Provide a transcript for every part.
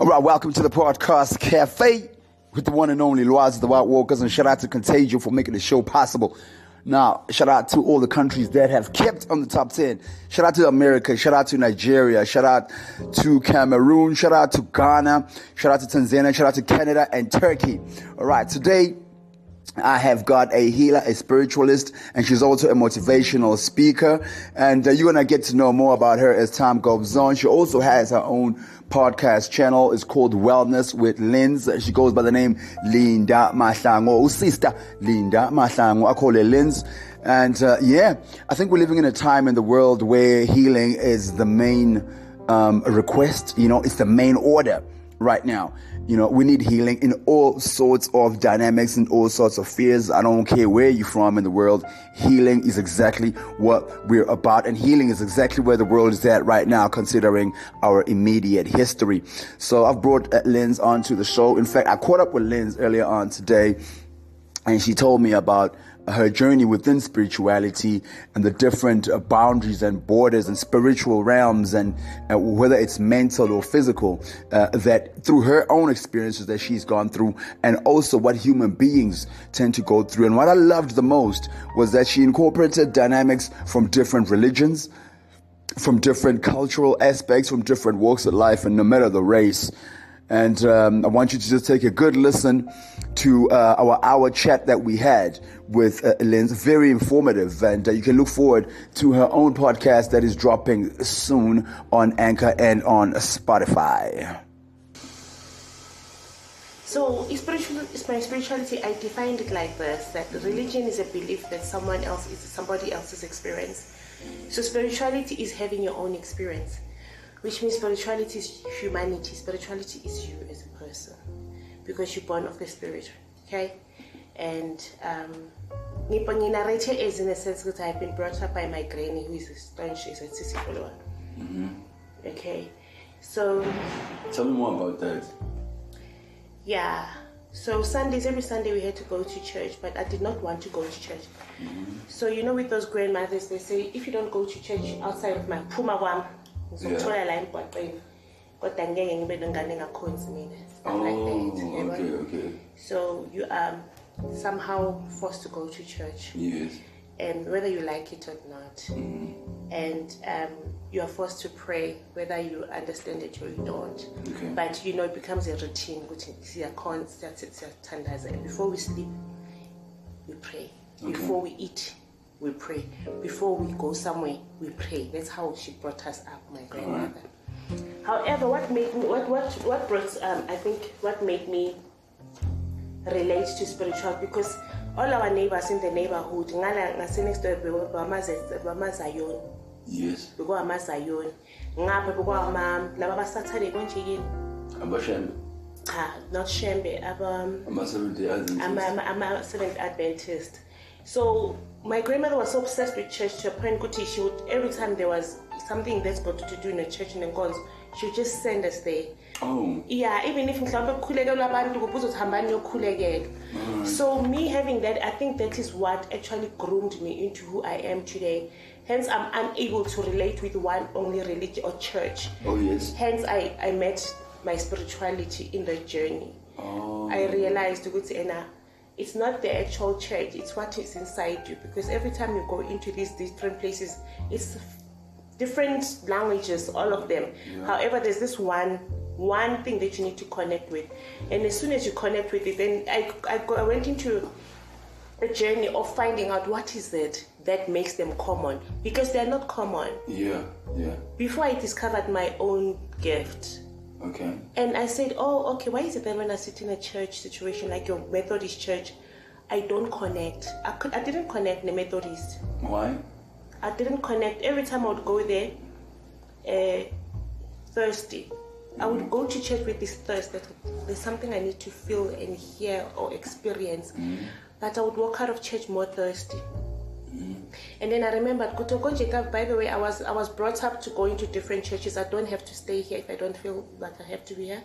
All right, welcome to the podcast cafe with the one and only Loaz the White Walkers, and shout out to Contagion for making the show possible. Now, shout out to all the countries that have kept on the top 10. Shout out to America, shout out to Nigeria, shout out to Cameroon, shout out to Ghana, shout out to Tanzania, shout out to Canada and Turkey. All right, today I have got a healer, a spiritualist, and she's also a motivational speaker. And uh, you're going to get to know more about her as time goes on. She also has her own podcast channel. is called Wellness with Lindz. She goes by the name Linda Mahlangu, sister Linda Mahlangu. I call her Lindz. And uh, yeah, I think we're living in a time in the world where healing is the main um, request. You know, it's the main order right now. You know, we need healing in all sorts of dynamics and all sorts of fears. I don't care where you're from in the world. Healing is exactly what we're about. And healing is exactly where the world is at right now, considering our immediate history. So I've brought Lindz onto the show. In fact, I caught up with Lindz earlier on today and she told me about her journey within spirituality and the different uh, boundaries and borders and spiritual realms and uh, whether it's mental or physical uh, that through her own experiences that she's gone through and also what human beings tend to go through. And what i loved the most was that she incorporated dynamics from different religions from different cultural aspects from different walks of life and no matter the race. And um, I want you to just take a good listen to uh, our hour chat that we had with uh. Very informative. And uh, you can look forward to her own podcast that is dropping soon on Anchor and on Spotify. So, my spirituality, I defined it like this: that religion is a belief that someone else is somebody else's experience. So, spirituality is having your own experience which means spirituality is humanity. Spirituality is you as a person because you're born of the spirit. Okay? And um narrate is in a sense that I've been brought up by my granny who is a staunch is a ZCC follower. Mm-hmm. Okay. So Tell me more about that. Yeah. So Sundays, every Sunday we had to go to church, but I did not want to go to church. Mm-hmm. So you know, with those grandmothers, they say if you don't go to church outside of my puma one, ngizokuthola la emgwaqeni kodwa ngeke ngibe nengane engakhonzi mina oh, okay, okay. so you are somehow forced to go to church yes and whether you like it or not mm. and um, you are forced to pray whether you understand it or you don't okay. but you know it becomes a routine before we sleep we pray okay. before we eat we pray. Before we go somewhere, we pray. That's how she brought us up, my grandmother. Right. However, what made me, what, what, what brought, um, I think, what made me relate to spiritual, because all our neighbors in the neighborhood, next door, bamazayon. Yes. Bekuwamazayon. Ngapha bekuwama laba basathane konje yini? Abashembe. Cha, not Shembe, aba ama Seventh Adventist. Ama ama Seventh Adventist. So my grandmother was so obsessed with church to a point kuti she would every time there was something that's got to do in a church in the she would just send us there. Oh. Yeah, even if mhlawumbe kukhulekelwa abantu kubuza hambani yokhulekelwa. So me having that, I think that is what actually groomed me into who I am today. Hence, I'm unable to relate with one only religion or church. Oh yes. Hence, I, I met my spirituality in the journey. Oh. I realized ukuthi ena it's not the actual church, it's what is inside you. Because every time you go into these different places, it's different languages, all of them. Yeah. However, there's this one one thing that you need to connect with, and as soon as you connect with it, then I I, go, I went into a journey of finding out what is it that makes them common because they're not common. Yeah, yeah. Before I discovered my own gift, Okay. And I said, oh, okay, why is it that when I sit in a church situation like your Methodist church, I don't connect? I, could, I didn't connect the Methodist. Why? I didn't connect. Every time I would go there, uh, thirsty. I would go to church with this thirst that there's something I need to feel and hear or experience. Mm-hmm. But I would walk out of church more thirsty. And then I remembered by the way, I was I was brought up to go into different churches. I don't have to stay here if I don't feel like I have to be here.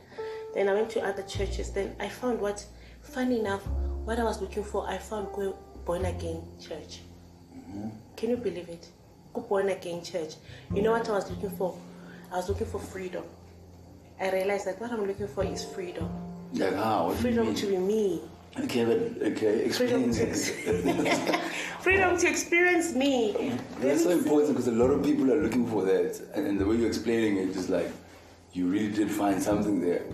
Then I went to other churches. Then I found what funny enough, what I was looking for, I found go born again church. Can you believe it? Go born again church. You know what I was looking for? I was looking for freedom. I realized that what I'm looking for is freedom. Like how? What Freedom to be me. Okay, but okay, explain. Freedom to, freedom to experience me. That's so important because a lot of people are looking for that, and, and the way you're explaining it is like you really did find something there.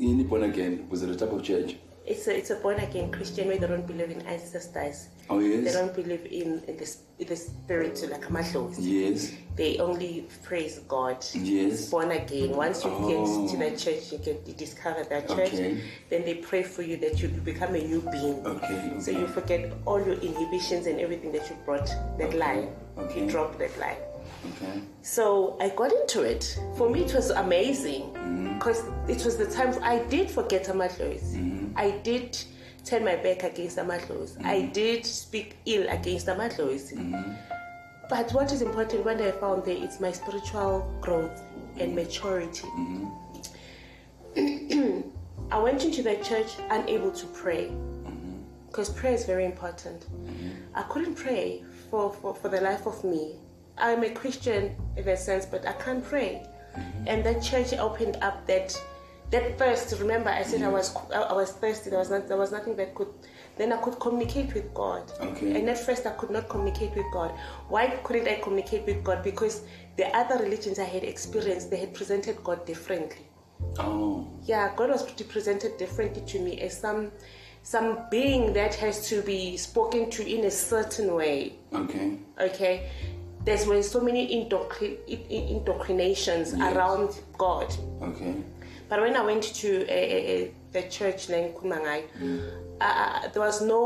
In born again, was it a type of church? It's a, it's a born again Christian way. They don't believe in ancestors. Oh yes. They don't believe in, in the, in the spirit like amadlozi. yes, They only praise God. yes. Born again. Once you Oh. get to that church, you get you discover that church. Okay. Then they pray for you that you become a new being. Okay, So okay. you forget all your inhibitions and everything that you brought that lie. okay. You drop that lie. Okay. So I got into it. For me, it was amazing mm-hmm. because it was the time I did forget Amadlozi. Mm-hmm. I did turn my back against Amadlozi. I mm-hmm. did speak ill against Amadlozi. Mm-hmm. But what is important, when I found there, it's my spiritual growth and maturity. Mm-hmm. I went into the church unable to pray because prayer is very important. I couldn't pray for, for, for the life of me. I'm a Christian in a sense, but I can't pray. And that church opened up that that first Remember, I said I mm. was I was thirsty. There was not there was nothing that could. Then I could communicate with God. Okay. And at first I could not communicate with God. Why couldn't I communicate with God? Because the other religions I had experienced, they had presented God differently Oh, yeah god was presented differently to me as some some being that has to be spoken to in a certain way okay. okay there's been so many indoctri- in- in- indoctrinations around god Okay. But when i went to a, a, the church in kumangai uh, there was no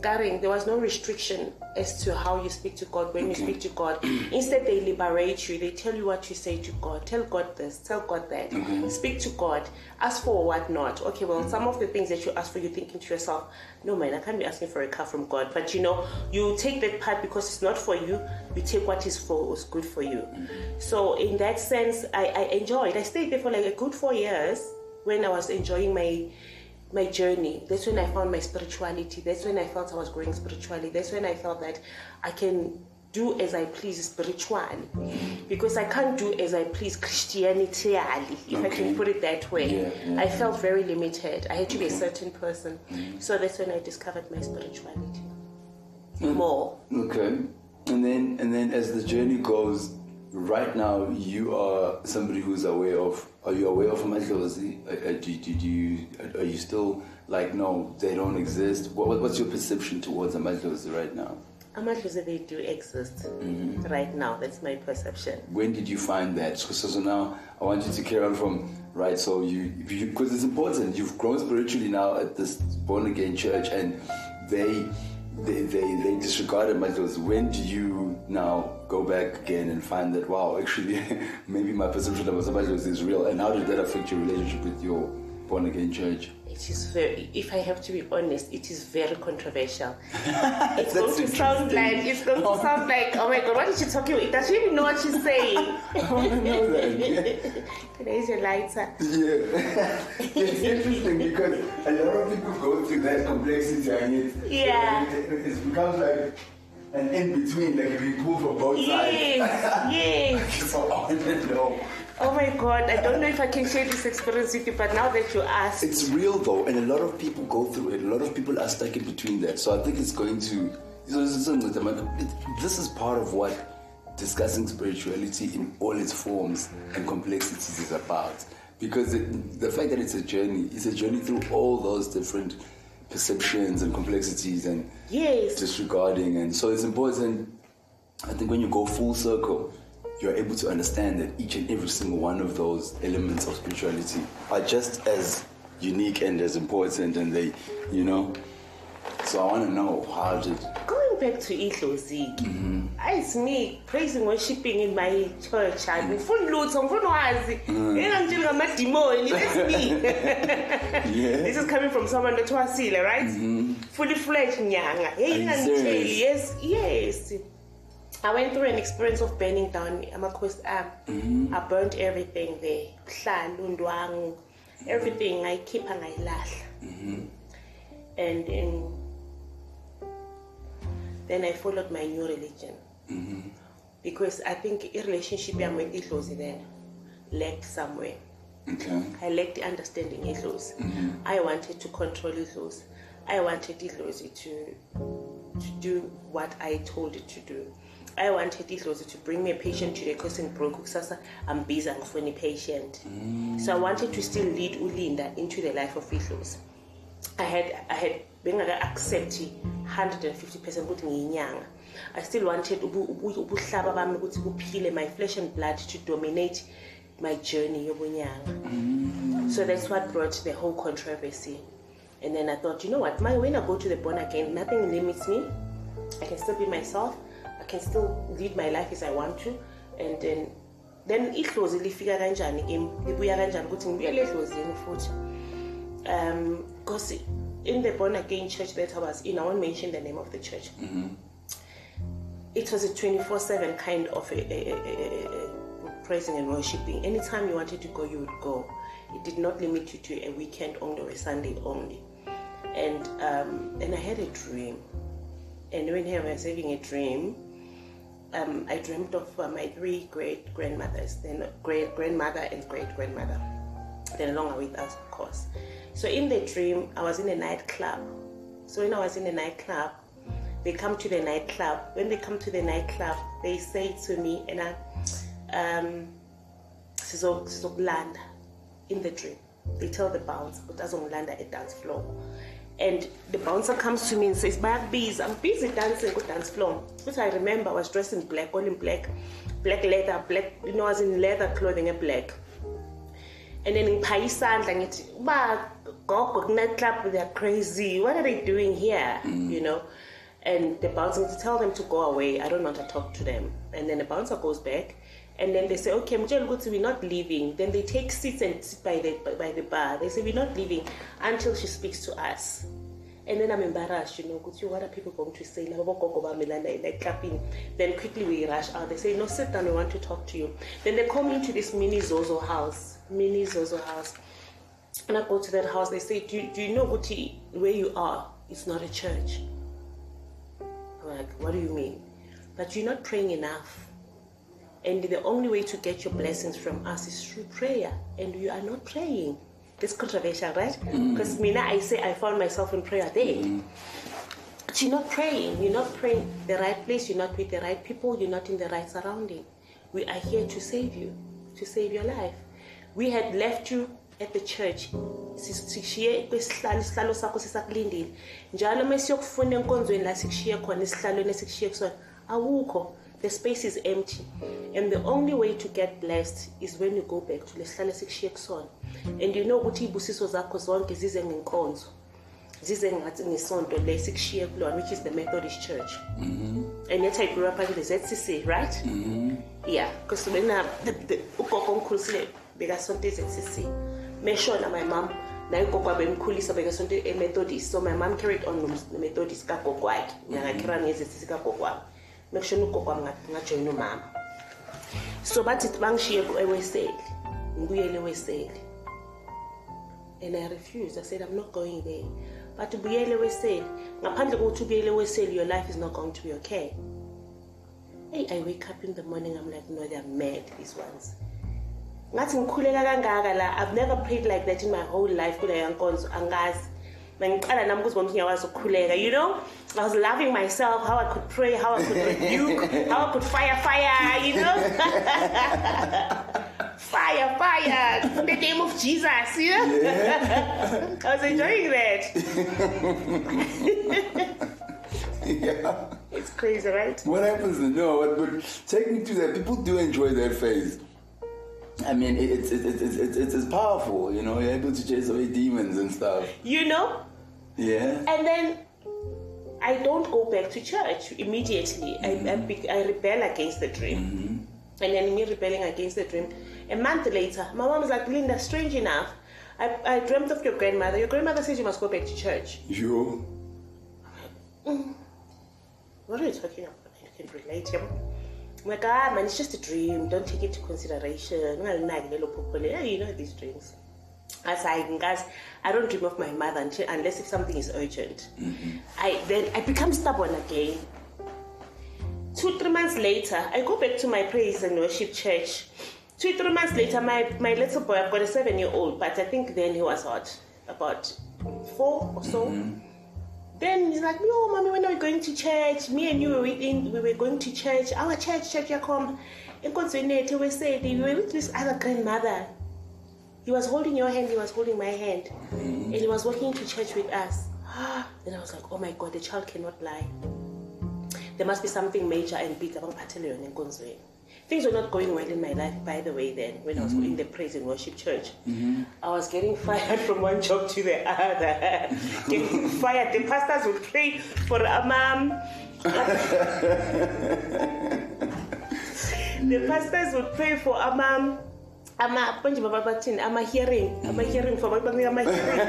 guarding there was no restriction as to how you speak to god when you speak to god. Instead they liberate you. They tell you what you say to god. Tell god this tell god that. Speak to god. Ask for what not. Okay well some of the things that you ask for you're thinking to yourself no man i can't be asking for a car from god. But you know you take that part because it's not for you. You take what is for what's good for you. Mm-hmm. So in that sense I, I enjoyed. I stayed there for like a good four years when i was enjoying my my journey. That's when I found my spirituality. That's when I felt I was growing spiritually. That's when I felt that I can do as I please spiritually. Because I can't do as I please Christianity, if I can put it that way. Yeah, yeah, I felt very limited. I had to be a certain person. Mm-hmm. So that's when I discovered my spirituality. Mm. More. Okay. And then and then as the journey goes, right now you are somebody who's aware of are you aware of Amadlozi? Uh, uh, do, do, do you are you still like no, they don't exist? What, what- what's your perception towards Amadlozi right now? Amadlozi, they do exist right now. That's my perception. When did you find that? So, so, so now I want you to carry on from right. So you because it's important. You've grown spiritually now at this born again church, and they they they, they disregarded Amadlozi. When do you now go back again and find that wow, actually maybe my perception of Amadlozi is real? And how did that affect your relationship with your born again church? It is very, if I have to be honest, it is very controversial. It's going to sound like, it's going to sound like, oh my god, what is she talking about? Does she even know what she's saying? Oh, Can I use your lighter? Yeah, it's interesting because a lot of people go through that complexity and it, Yeah. it, it, it becomes like an in between, like if you pull from both Yes, yes. sides. so I don't know. Oh my god, I don't know if I can share this experience with you, but now that you ask, It's real though, and a lot of people go through it. A lot of people are stuck in between that. So I think it's going to. this is- This is part of what discussing spirituality in all its forms and complexities is about. Because it, the fact that it's a journey, it's a journey through all those different perceptions and complexities and yes, disregarding. And so it's important, I think, when you go full circle, you're able to understand that each and every single one of those elements of spirituality are just as unique and as important. And they, you know, so I want to know how did. going back to Idlozi, it's me praising, worshiping in my church. I'm full loot, I'm full wazi. And I'm doing a demon. That's me. Yeah. This is coming from someone that was Sile, right? Fully fledged nyanga. Hey, Mm-hmm. Are you ngangitsheli, Yes, yes. I went through an experience of burning down Amakosi Am. Mm-hmm. I burnt everything there. Hlalu, ndwangu, everything I keep and I lash. Mm-hmm. And then, then I followed my new religion. Mm-hmm. Because I think a relationship I'm with Idlozi then. lacked somewhere. Okay. I lacked the understanding Idlozi. I wanted to control Idlozi. I wanted Idlozi to to do what I told it to do. I wanted Idlozi to bring me a patient to the in broke Kusasa I'm busy for any patient. So I wanted to still lead Ulinda into the life of Idlozi. I had I had bengaka accept 150% ukuthi ngiyinyanga. I still wanted ubu- ubu- ubuhlaba bami ukuthi buphile my flesh and blood to dominate my journey yobunyanga. So that's what brought the whole controversy. And then I thought, you know what, my when I go to the born again, nothing limits me. I can still be myself. I can still lead my life as I want to. And then then idlozi lifika kanjani kimi libuya kanjani ukuthi ngibuyele edlozini futhi um because in the born again church that I was in I won't mention the name of the church. It was a 24-7 kind of a, a, a, praising and worshiping. Anytime you wanted to go you would go. It did not limit you to a weekend only or a sunday only. And um, and i had a dream. And when i was having a dream um, i dreamt of uh, my three great grandmothers then great grandmother and great grandmother they're no with us of course so in the dream i was in a nightclub so when i was in a nightclub they come to the nightclub. When they come to the nightclub, they say to me, and I, um, sizokulanda in the dream. They tell the bouncer, but azongilanda at dance floor. And the bouncer comes to me and says, bees, I'm busy dancing on dance floor. Because I remember I was dressed in black, all in black, black leather, black, you know, I was in leather clothing and black. And then in isandla ngithi uba gogo kuneclub they're crazy what are they doing here mm. you know and the bouncer to tell them to go away i don't want to talk to them and then the bouncer goes back and then they say okay ukuthi we're not leaving then they take seats and sit by the by the bar they say we're not leaving until she speaks to us and then I'm embarrassed, you know, because what are people going to say? Labo bogogo bami lana in that clapping. Then quickly we rush out. They say, no, sit down, we want to talk to you. Then they call me into this mini Zozo house. Mini Zozo house. And I go to that house, they say, do, you- do you know Guti, where you are? It's not a church. I'm like, what do you mean? But you're not praying enough. And the only way to get your blessings from us is through prayer. And you are not praying. It's controversial, right? Mm. Because Mina, I say I found myself in prayer there. Mm. But you're not praying. You're not praying the right place. You're not with the right people. You're not in the right surrounding. We are here to save you, to save your life. We had left you at the church. Sishiye kwesihlalo isihlalo sakho sisakulindile. Njalo mesiyokufuna enkonzweni la sikushiye khona esihlalweni esikushiye kusona awukho. The space is empty. And the only way to get blessed is when you go back to lesihlalo esikushiye kusona. And you know ukuthi ibusiso zakho zonke zize ngenkonzo zize ngathi ngesonto lesikushiye kulona which is the methodist church and yet i grew up under the zcc right yeah because when uh, the, the, ugogo omkhulisile bekasonto e-zcc meshona my mom naye ugogo abemkhulisa bekasonto e-methodist so my mom carried on nom- nomethodist kagogo wakhe mm-hmm. ngakakira nge-zcc kagogo wami mekushona ugogo wami nga- ngajoyina umama so bathi bangishiye eweseli ngibuyele eweseli and I refused. I said, I'm not going there. But ubuyele weseli, ngaphandle kokuthi ubuyele weseli, your life is not going to be okay. Hey, I wake up in the morning, I'm like, no, they're mad, these ones. Ngathi ngikhuleka kangaka la i've never prayed like that in my whole life kuleyo nkonzo angazi mangiqala nami ukuzibona ukuthi ngiyakwazi ukukhuleka you know i was loving myself how i could pray how i could rebuke how i could fire fire you know fire, fire, in the name of Jesus, you know? I was enjoying that. yeah. It's crazy, right? What happens no? But, but take me to that. People do enjoy that phase. I mean, it's, it's, it's, it's, it's, it's powerful, you know. You're able to chase away demons and stuff. You know? Yeah. And then I don't go back to church immediately. I, I, mm-hmm. I rebel against the dream. Mm-hmm. And then me rebelling against the dream. A month later, my mom was like, Linda, strange enough, I, I dreamt of your grandmother. Your grandmother says you must go back to church. You. Mm. What are you talking about? I can relate. Yeah. Ah, man, it's just a dream. Don't take it into consideration. Ngingalinaki lelo phupho le. Yeah, you know these dreams. As I guys, I don't dream of my mother until, unless if something is urgent. I then I become stubborn again. Two, three months later, I go back to my praise and worship church. Two, three months later, my, my little boy, I've got a seven year old, but I think then he was what? About four or so. Then he's like, no, mommy, when are we going to church? Me and you were waiting, we were going to church. Our church, church, you come. In Konzwene, we said, we were with this other grandmother. He was holding your hand, he was holding my hand. And he was walking to church with us. then I was like, oh my God, the child cannot lie. There must be something major and big about Patelion in Konzwene. Things were not going well in my life, by the way, then, when I was in the praise and worship church. Mm-hmm. I was getting fired from one job to the other. getting fired. The pastors would pray for a mom. the pastors would pray for a mom. Ama manje baba bathini ama-hearing ama-hearing for abantu bakunika ama-hearing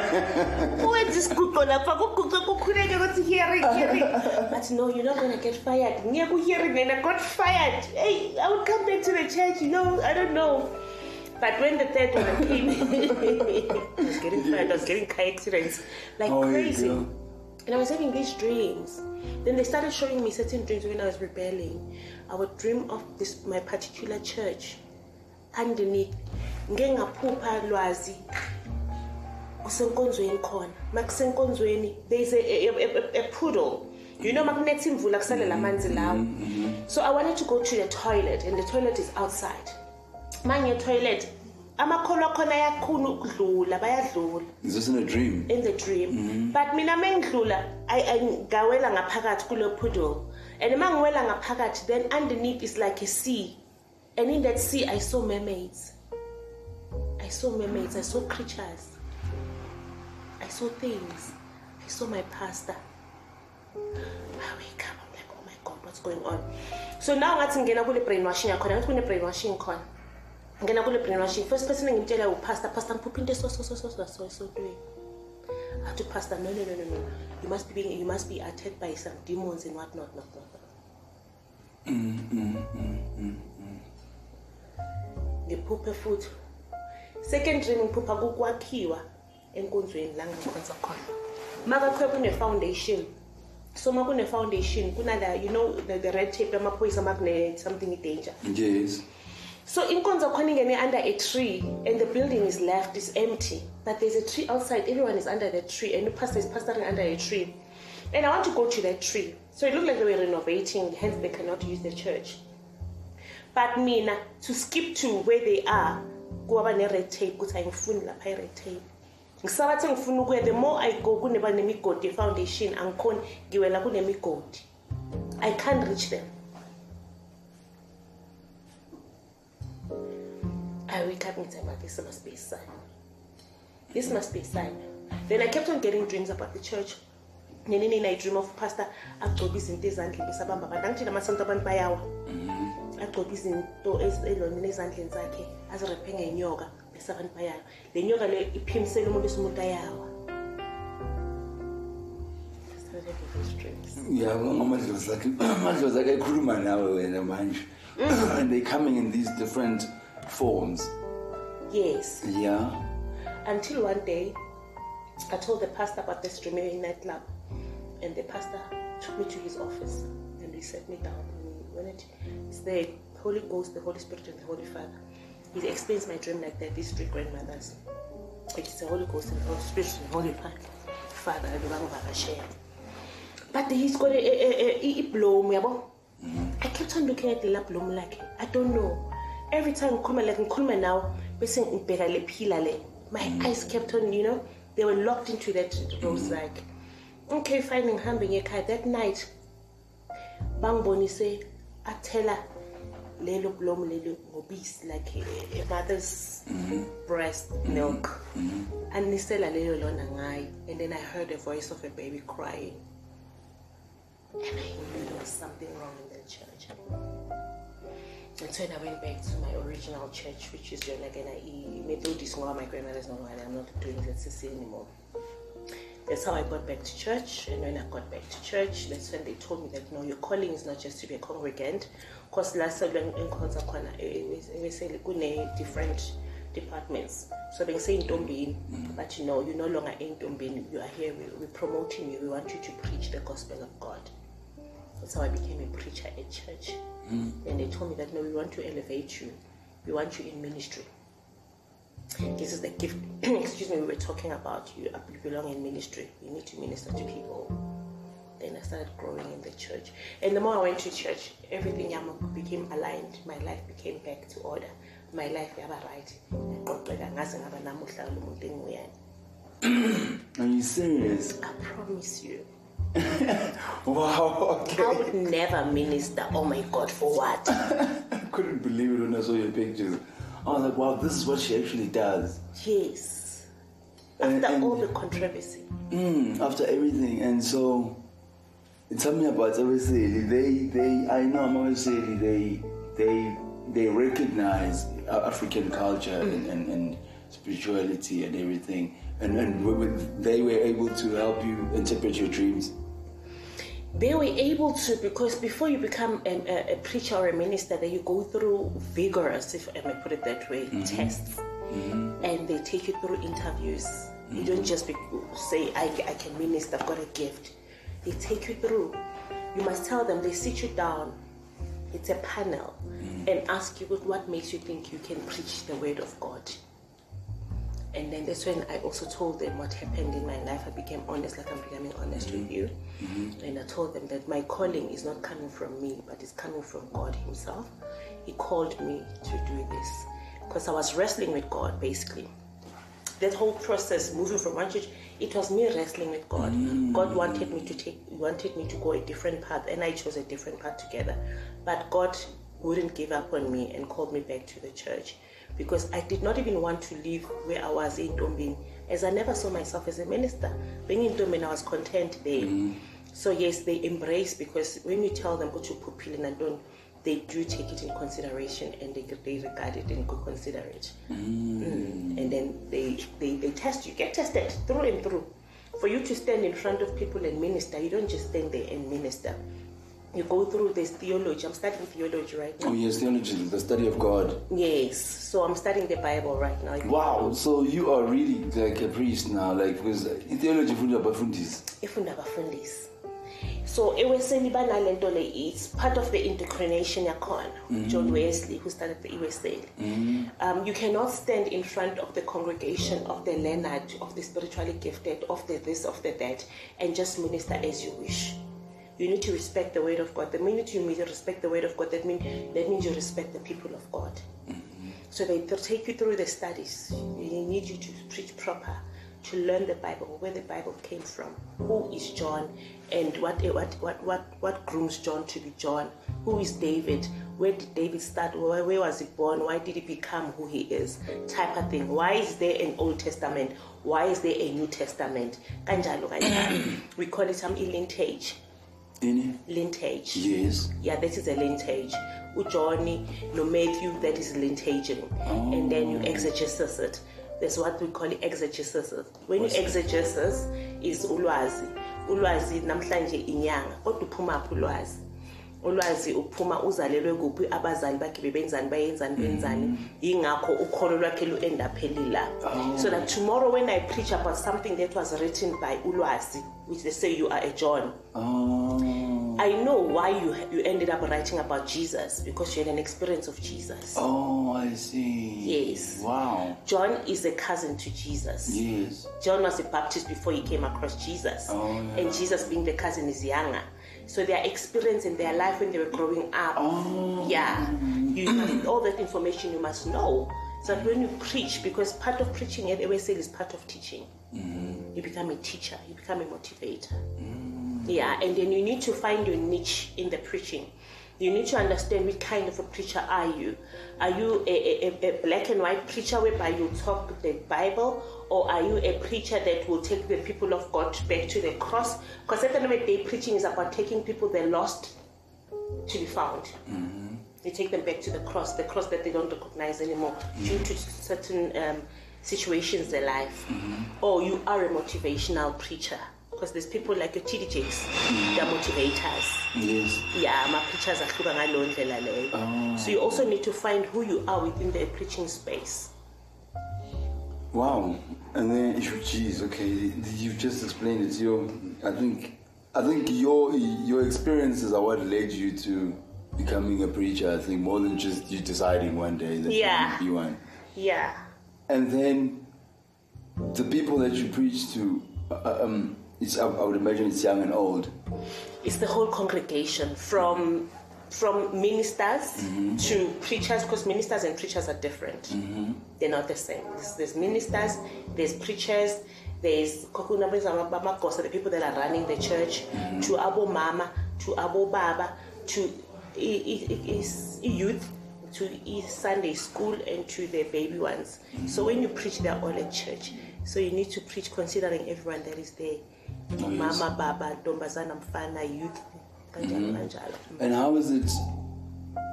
uwenza isiguqo lapha kuguqe kukhuleke kuthi hearing hearing but no you're not gonna get fired. Ngiye ku-hearing and i got fired. Hey i would come back to the church you know i don't know. But when the third one came i was getting fired i was getting car accidents like Oh, crazy. and I was having these dreams. Then they started showing me certain dreams when I was rebelling. I would dream of this my particular church. Underneath, ngeke ngaphupha lwazi usenkonzweni khona. Makusenkonzweni there's a, a, a, a, a poodle. You know makunetha imvula kusale lamanzi lawo so i wanted to go to the toilet and the toilet is outside. Manje toilet amakholo akhona ayakhuna ukudlula bayadlula. Is this in a dream? in the dream. But mina mengidlula I- I- ngawela ngaphakathi kulo poodle. And uma ngiwela ngaphakathi then underneath is like a sea. And in that sea i saw mermaids. I saw mermaids i saw creatures. I saw things. I saw my pastor. I wake up i'm like oh my god what's going on? So now ngathi ngena kule brainwashing yakhona ngathi kune brainwashing khona. Ngena kule brainwashing. First person engimtshela upastor pastor ngiphupha into so so so so so so esotweni athi pastor no no no no no. You must be being, you must be attacked by some demons and what not not not ngiphuphe futhi. Second dream ngiphupha kukwakhiwa enkonzweni la ngikhonza khona. Makakhe kune-foundation so ma kune-foundation kunala you know the, the red tape amaphoyisa makune something danger. Yes. so inkonzo khona ingene under a tree and the building is left is empty but there's a tree outside. Everyone is under the tree and the pastor is pastoring under a tree. And i want to go to that tree. So it looked like they were renovating hence they cannot use the church but mina to skip to where they are kuwaba ne-red tape ukuthi ayingifuni lapha i-red tape ngisabathi ngifuna ukuya the more i go kuneba nemigodi ye-foundation angikhoni ngiwela kunemigodi i can't reach them I wake up say, "But this must be a sign. This must be a sign. Then I kept on getting dreams about the church. Nenini I dream of pastor agcoba izinto ezandleni besabamba abantu angithi namasonto abantu bayawa agcoba izinto elonini ezandleni zakhe azirephe ngenyoka bese abantu bayawa le nyoka le iphimisele umuntu bese ayawa I started having those dreams. Yeah, amadlozi akhe amadlozi akhe ekhuluma nawe wena manje. Mm. And they coming in these different forms. Yes. Yeah. until one day I told the pastor about this dream in nightclub, and the pastor took me to his office and he sat me down. It's the Holy Ghost, the Holy Spirit, and the Holy Father. He explains my dream like that. These three grandmothers, it's the Holy Ghost and the Holy Spirit and the Holy Father. and the. But he's got a, a, a, a, a bloom, yabo. Mm-hmm. I kept on looking at the lap bloom like I don't know. Every time ngikhuluma like ngikhuluma now, bese ngibheka le phila le. My mm-hmm. eyes kept on, you know, they were locked into that rose mm-hmm. like. Okay, finding fine ngihambe ngekhaya that night. Bangibonise athela lelo bloom lelo ngobisi like a, a mother's breast mm-hmm. milk. Mm-hmm. Anisela lelo lona ngayo and then I heard the voice of a baby crying. And I knew there was something wrong in the church. And so then I went back to my original church, which is John again. I Methodist, one my grandmother's not why I'm not doing ZCC anymore. That's how I got back to church. And when I got back to church, that's when they told me that no, your calling is not just to be a congregant. Because last time in Konza Kwana, we say different departments. So they say in Dombin, but you know, you're no longer in Dombin. You are here. We, we're promoting you. We want you to preach the gospel of God. That's how I became a preacher at church. Mm. And they told me that no, we want to elevate you we want you in ministry. This is the gift, excuse me, we were talking about. You uh, You belong in ministry. You need to minister to people. Then I started growing in the church. And the more I went to church, everything became aligned. My life became back to order. My life yaba right. Are you serious? I promise you. wow, okay. I would never minister. Oh my God, for what? I couldn't believe it when I saw your pictures. I was like, wow, this is what she actually does. Yes. After and, and, all the controversy. Mm, after everything. And so, tell me about Abeseli. They, they, I know Abeseli, they, they, they recognize African culture mm. and, and, and spirituality and everything. And, and they were able to help you interpret your dreams they were able to because before you become a, a, preacher or a minister that you go through vigorous if i may put it that way mm-hmm. tests mm-hmm. and they take you through interviews mm-hmm. you don't mm-hmm. just be, say I, I can minister i've got a gift they take you through you must tell them they sit you down it's a panel mm-hmm. and ask you what makes you think you can preach the word of god and then that's when I also told them what happened in my life. I became honest, like I'm becoming honest mm-hmm. with you. Mm-hmm. And I told them that my calling is not coming from me, but it's coming from God Himself. He called me to do this because I was wrestling with God basically. That whole process, moving from one church, it was me wrestling with God. Mm-hmm. God wanted me to take, wanted me to go a different path, and I chose a different path together. But God wouldn't give up on me and called me back to the church because I did not even want to leave where I was in Dombin, as I never saw myself as a minister. Being in Dombin, I was content there. Mm. So yes, they embrace because when you tell them what you pupil and don't, they do take it in consideration and they, they regard it and could consider it. Mm. Mm. And then they, they, they test you, get tested through and through. For you to stand in front of people and minister, you don't just stand there and minister you go through this theology. I'm studying theology right now. Oh yes, theology, the study of God. Yes. So I'm studying the Bible right now. Wow. So you are really like a priest now, like because in theology ifunda abafundisi. Ifunda abafundisi. So eweseli banalento le it's part of the incarnation yakhona. Mm-hmm. John Wesley who started the eweseli. Mm-hmm. Um, you cannot stand in front of the congregation of the learned, of the spiritually gifted, of the this, of the that, and just minister as you wish you need to respect the word of God. The minute you respect the word of God, that means that means you respect the people of God. Mm-hmm. So they take you through the studies. They need you to preach proper, to learn the Bible, where the Bible came from, who is John, and what what what what what grooms John to be John. Who is David? Where did David start? Where, where was he born? Why did he become who he is? Type of thing. Why is there an Old Testament? Why is there a New Testament? we call it some lineage. Ini? Lineage. Yes. Yeah, that is a. Ujoni, no Matthew, that is lineaging. Oh. And then you oh. exegesis it. That's what we call exegesis. When What's you exegesis is ulwazi. Ulwazi namhlanje inyanga. Kodwa uphuma phi ulwazi? Ulwazi uphuma uzalelwe kuphi abazali bakhe bebenzani bayenzani benzani. Mm. yingakho ukholo lwakhe lu-endapheli oh. so that tomorrow when i preach about something that was written by ulwazi which they say you are a john. Oh. i know why you, you ended up writing about jesus because you had an experience of jesus. Oh i see. Yes. Wow. John is a cousin to jesus. Yes. John was a baptist before he came across jesus. Oh, yeah. and jesus being the cousin is younger so their experience in their life when they were growing up. Oh. Yeah. You all that information you must know. So that when you preach, because part of preaching at say is part of teaching. Mm. You become a teacher, you become a motivator. Mm. Yeah, and then you need to find your niche in the preaching. You need to understand what kind of a preacher are you. Are you a, a, a black and white preacher whereby you talk the Bible, or are you a preacher that will take the people of God back to the cross? Because at the end of the day, preaching is about taking people they're lost to be found. Mm-hmm. You take them back to the cross, the cross that they don't recognize anymore mm-hmm. due to certain um, situations in their life. Mm-hmm. Or you are a motivational preacher because there's people like your TD Jakes, they're motivators. Yes. Yeah, my preachers are oh. So you also need to find who you are within the preaching space. Wow. And then, geez, okay, you've just explained it. Your, I think, I think your your experiences are what led you to becoming a preacher, I think, more than just you deciding one day that Yeah. you want to be one. Yeah. And then the people that you preach to, uh, um, it's, I, would imagine it's young and old. It's the whole congregation from from ministers mm-hmm. to preachers because ministers and preachers are different. Mm-hmm. They're not the same. There's, there's ministers, there's preachers, there's kokunabezamagosa, the people that are running the church, mm-hmm. to abo mama, to abo baba, to youth, to Sunday school, and to the baby ones. So when you preach, they're all at church. So you need to preach considering everyone that is there. Oh, yes. Mama, baba, ntombazana, mfana, youth, kanjalo kanjalo. And how is it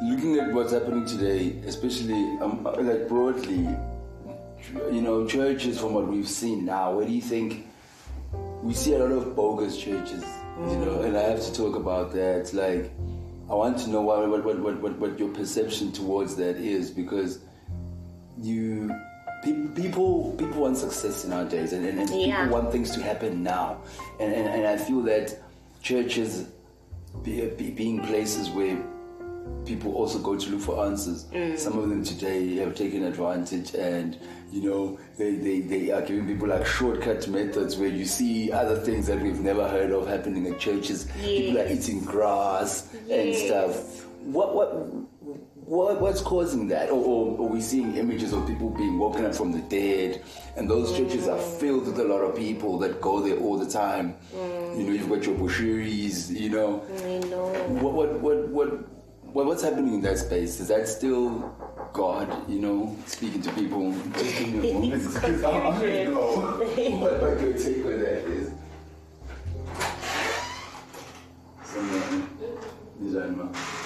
looking at what's happening today, especially um, like broadly? You know, churches from what we've seen now. Where do you think we see a lot of bogus churches? You know, and I have to talk about that. Like, I want to know what what what, what, what your perception towards that is because you. Pe- People, people want success nowadays, and, and, and Yeah. people want things to happen now, and, and, and I feel that churches be, be, being places where people also go to look for answers. Mm. Some of them today have taken advantage and, you know, they, they, they are giving people like shortcut methods where you see other things that we've never heard of happening at churches. People are eating grass and stuff. What, what, what, what's causing that? Or, or are we seeing images of people being woken up from the dead? And those churches are mm. filled with a lot of people that go there all the time. You know, you've got your Bushiris, you know. I know. What, what, what, what, what, what's happening in that space? Is that still God, you know, speaking to people? Just give me moment. Because I want to confusion. know what my good take on that is. Someone, Nizanma.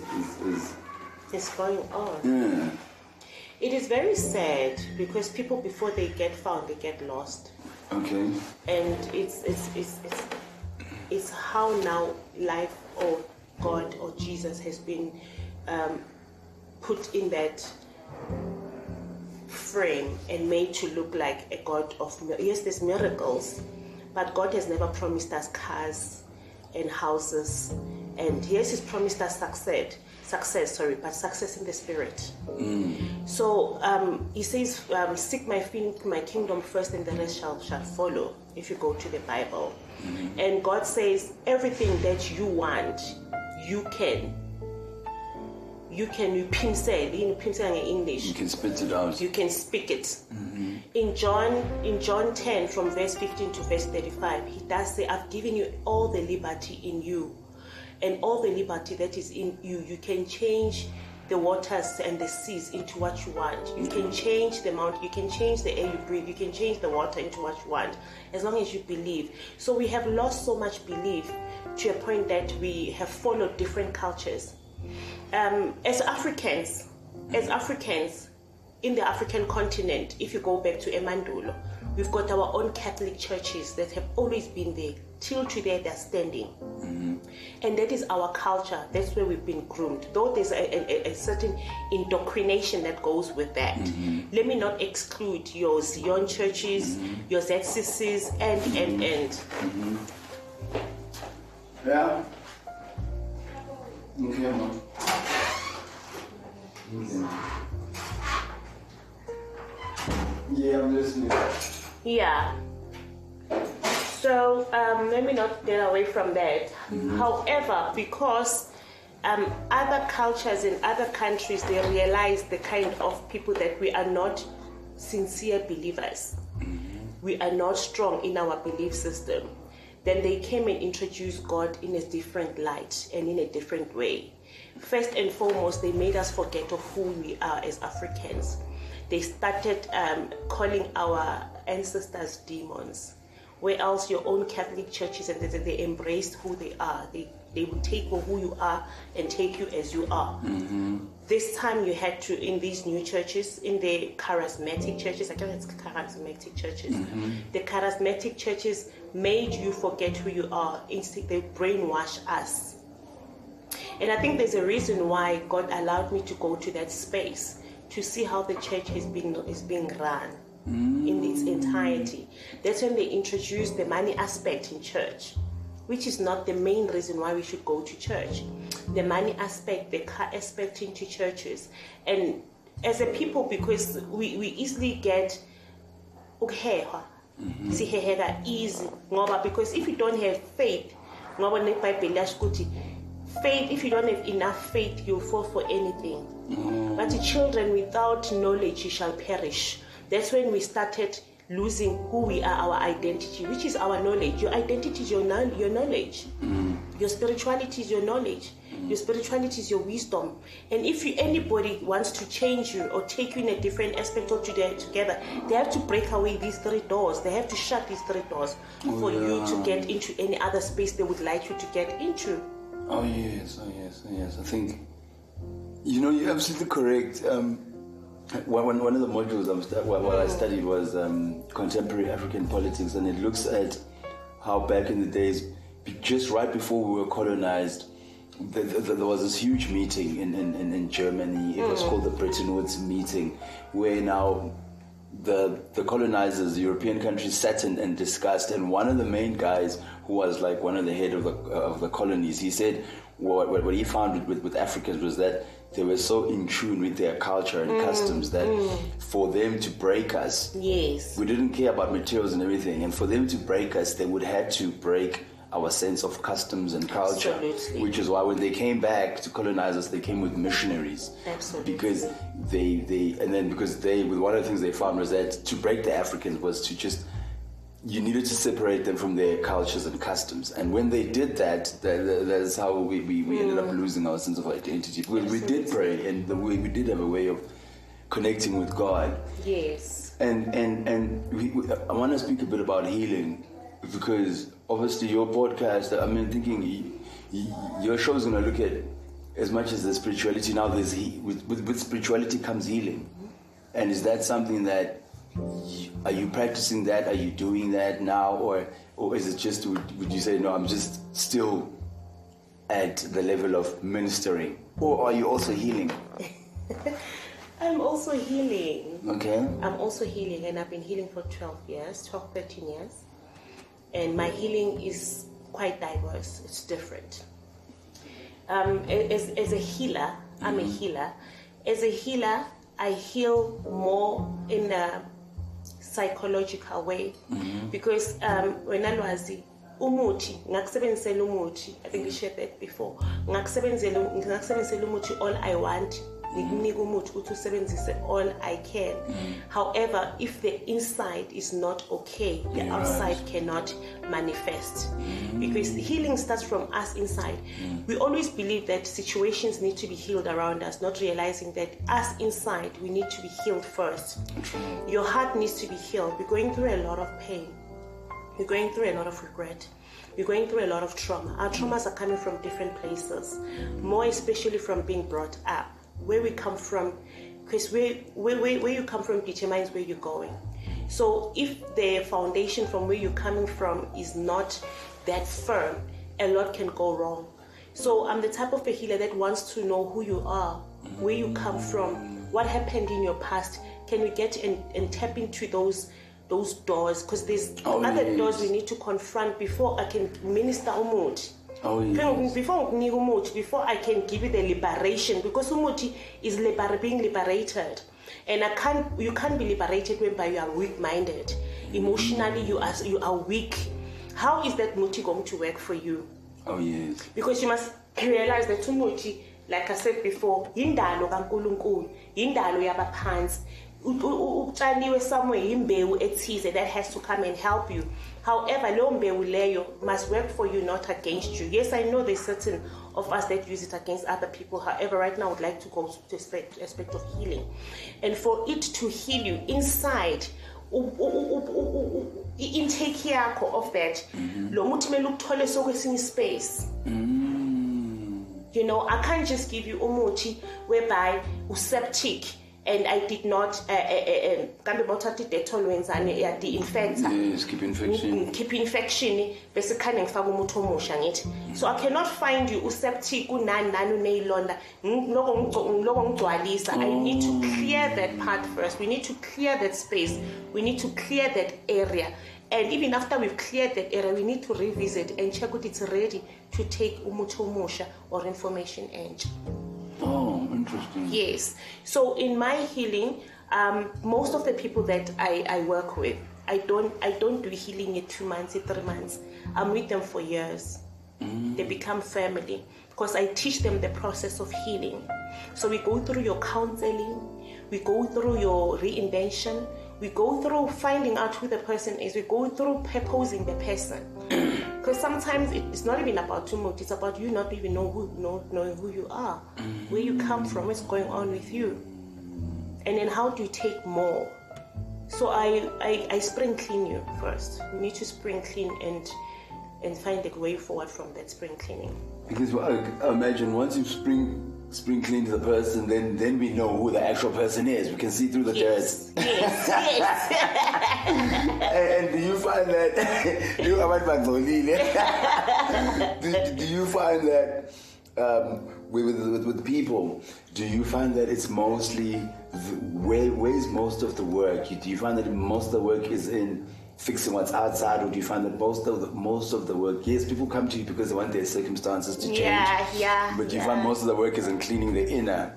is, is It's going on. yeah. It is very sad because people before they get found they get lost, okay? and it's it's it's it's, it's how now life or God or Jesus has been um, put in that frame and made to look like a God of yes, there's miracles, but God has never promised us cars and houses, and yes, He's promised us success, success, sorry, but success in the spirit. So um, he says, um, "Seek my fin- my kingdom first, and the rest shall shall follow." If you go to the Bible, and God says, "Everything that you want, you can." You can you pinsel in pinsel in English You can spit it out. you can speak it. In John, in John 10, from verse 15 to verse 35, he does say, I've given you all the liberty in you. And all the liberty that is in you, you can change the waters and the seas into what you want. You can change the mount, you can change the air you breathe, you can change the water into what you want, as long as you believe. So we have lost so much belief to a point that we have followed different cultures. Um, as Africans, as Africans, in the African continent, if you go back to Emandulo, we've got our own Catholic churches that have always been there. Till today, they're standing. Mm-hmm. And that is our culture. That's where we've been groomed. Though there's a, a, a certain indoctrination that goes with that. Mm-hmm. Let me not exclude your Zion churches, mm-hmm. your ZCCs, and, and, and. Yeah. Okay, mom. Okay. Yeah, I'm listening. Yeah. So um, let me not get away from that. However, because um, other cultures in other countries they realize the kind of people that we are not sincere believers. We are not strong in our belief system. Then they came and introduced God in a different light and in a different way. First and foremost, they made us forget of who we are as Africans. They started um, calling our ancestors demons where else your own Catholic churches and they, they embraced who they are. They they will take who you are and take you as you are. This time you had to in these new churches, in the charismatic churches, I guess it's charismatic churches. The charismatic churches made you forget who you are. Instead, they brainwash us. And I think there's a reason why God allowed me to go to that space to see how the church has been is being run mm. in its entirety. That's when they introduced the money aspect in church, which is not the main reason why we should go to church. The money aspect, the car aspect into churches, and as a people, because we, we easily get ukuheha mm-hmm. siheheka easy ngoba because if you don't have faith ngoba nebhayibheli ukuthi faith if you don't have enough faith you'll fall for anything but the children without knowledge you shall perish. That's when we started losing who we are our identity which is our knowledge. Your identity is your, knowl- your knowledge. Your spirituality is your knowledge. Your spirituality is your wisdom. And if you, anybody wants to change you or take you in a different aspect or together, together they have to break away these three doors. They have to shut these three doors oh, for you to get into any other space they would like you to get into. Oh yes, oh yes, oh yes. I think you know you're absolutely correct. Um, one, one of the modules I'm stu- what, I studied was um, contemporary African politics, and it looks at how back in the days, just right before we were colonized, th th th- there was this huge meeting in, in, in, Germany. It was called the Bretton Woods meeting, where now the the colonizers, the European countries, sat and, and discussed. And one of the main guys, who was like one of the head of the of the colonies, he said what, what, what he found with, with Africans was that they were so in tune with their culture and mm, customs that mm. for them to break us, yes we didn't care about materials and everything. And for them to break us, they would have to break our sense of customs and culture. Absolutely. Which is why when they came back to colonize us, they came with missionaries. Absolutely. Because they, they, and then because they, with one of the things they found was that to break the Africans was to just, you needed to separate them from their cultures and customs. And when they did that, that, that- that's how we, we, we ended up mm. losing our sense of identity. Because we did pray and the way we did have a way of connecting with God. yes And and and we, we, I want to speak a bit about healing because obviously your podcast. I mean, thinking your show's going to look at as much as the spirituality. Now, there's he, with, with with spirituality comes healing, mm-hmm. and is that something that are you practicing that? Are you doing that now, or or is it just would, would you say no? I'm just still at the level of ministering, or are you also healing? i'm also healing Okay. I'm also healing, and I've been healing for 12 years, 12, 13 years. And my healing is quite diverse, it's different. Um, as, as a healer, I'm a healer. As a healer, I heal more in a psychological way. Because um, when I was umuthi ngakusebenzisela umuthi. I think we shared that before. Ngakusebenzela ngakusebenzisela umuthi all i want ngikunika umuthi ukuthi usebenzise all i can. Mm-hmm. However if the inside is not okay the Yeah, outside cannot manifest. Mm-hmm. Because healing starts from us inside. Mm-hmm. We always believe that situations need to be healed around us not realizing that us inside we need to be healed first. Your heart needs to be healed. We're going through a lot of pain. You're going through a lot of regret. You're going through a lot of trauma. Our traumas are coming from different places, more especially from being brought up. Where we come from, because where, where, where, where you come from determines where you're going. So if the foundation from where you're coming from is not that firm, a lot can go wrong. So I'm the type of a healer that wants to know who you are, where you come from, what happened in your past. Can we get and, and tap into those those doors? Because there's Oh, other yes. doors we need to confront before I can minister umuthi. Oh, yes. Before- Before umuthi, before I can give you the liberation, because umuthi is liber- being liberated, and I can't. You can't be liberated when by you are weak-minded. Emotionally, you are you are weak. How is that muti going to work for you? Oh yes. because you must realize that umuthi like i said before yindalo kankulunkulu yindalo yabaphansi utshaliwe somewhere yimbewu ethize that has to come and help you. However leyo mbewu leyo must work for you not against you. Yes i know there's certain of us that use it against other people. However right now i would like to go to aspect, aspect of healing. And for it to heal you inside i-intake yakho of that mm-hmm. lo muthi kumele ukuthole sokwesinye ispace. Mm. You know i can't just give you umuthi whereby useptic and i did not uh, uh, uh, kambe bawuthatha idetol wenzani yadi-infecta Yes, keep infection. keep infection bese khane ngifaka umuthi omusha ngithi so i cannot find you useptic unani nani uneyilonda. Ngiloko ngigcwalisa. I need to clear that part first. We need to clear that space. We need to clear that area. And even after we've cleared that area we need to revisit and check ukuthi it's ready to take umuthi omusha or information entsha Oh, interesting. Yes. So in my healing, um, most of the people that I, I work with, I don't I don't do healing in two months, in three months. I'm with them for years. They become family because I teach them the process of healing. So we go through your counseling, we go through your reinvention, we go through finding out who the person is, we go through proposing the person. Because sometimes it's not even about too much, it's about you not even know who, know, knowing who you are, where you come from, what's going on with you. And then how do you take more? So I, I, I spring clean you first. You need to spring clean and and find a way forward from that spring cleaning. Because I imagine once you spring spring clean to the person, then then we know who the actual person is. We can see through the Yes, dirt. yes, yes. And, do you find that you abantu bangcolile? do, do you find that um, with, with, with with people? Do you find that it's mostly the, where where's most of the work? Do you find that most of the work is in fixing what's outside, or do you find that most of the most of the work? Yes, people come to you because they want their circumstances to change. Yeah, yeah, But do you yeah. find most of the work is in cleaning the inner?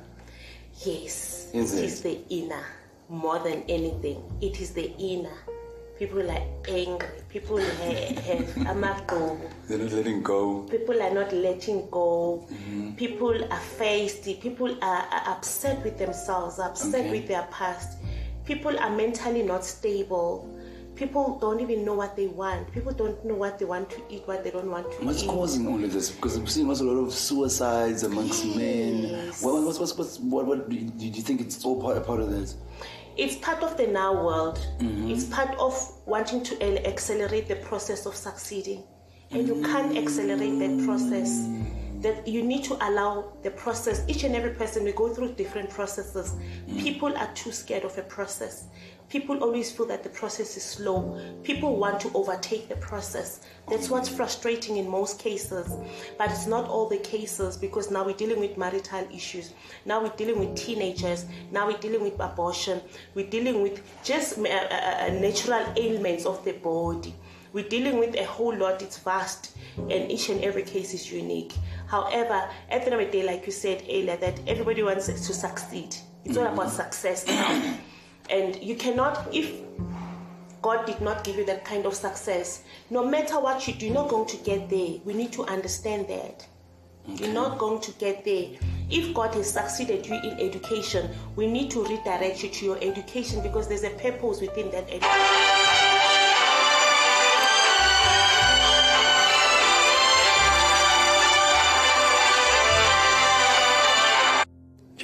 Yes, Is it it? is the inner more than anything. It is the inner. People are angry. People have, have amago. They're not letting go. People are not letting go. Mm-hmm. People are feisty. People are, are upset with themselves, upset Okay. with their past. People are mentally not stable. People don't even know what they want. People don't know what they want to eat, what they don't want to What's eat. What's causing all of this? Because I'm seeing also a lot of suicides amongst men. Yes. What, what's, what's, what's, what, what do, you, do you think it's all part, part of this? it's part of the now world. Mm-hmm. It's part of wanting to el- accelerate the process of succeeding. And you can't accelerate that process. That you need to allow the process. Each and every person, we go through different processes. Mm. People are too scared of a process. People always feel that the process is slow. People want to overtake the process. That's what's frustrating in most cases. But it's not all the cases because now we're dealing with marital issues. Now we're dealing with teenagers. Now we're dealing with abortion. We're dealing with just uh, uh, uh, natural ailments of the body. We're dealing with a whole lot. It's vast, and each and every case is unique. However, at the end of the day, like you said earlier, that everybody wants to succeed. It's all about success now. And you cannot, if God did not give you that kind of success, no matter what you do, you're not going to get there. We need to understand that. You're not going to get there. If God has succeeded you in education, we need to redirect you to your education because there's a purpose within that education.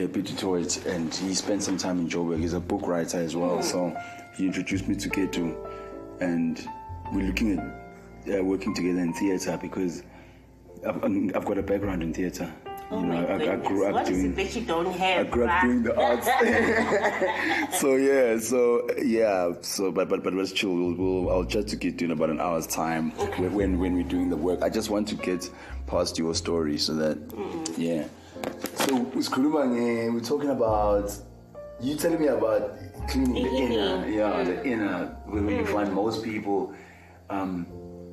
JP Tutoit, and he spent some time in Joburg. He's a book writer as well. So he introduced me to Ketu, and we're looking at uh, working together in theatre because I've, I've got a background in theatre. You know, I, I grew up Oh what is doing. it that you don't have? I grew up doing the arts. so yeah, so yeah, so but but but let's chill. We'll, we'll I'll chat to get in about an hour's time when when when we're doing the work. I just want to get past your story so that yeah. So Skuluma, eh, we're talking about you telling me about cleaning the inner, Healing. yeah, the inner where you mm. find most people um,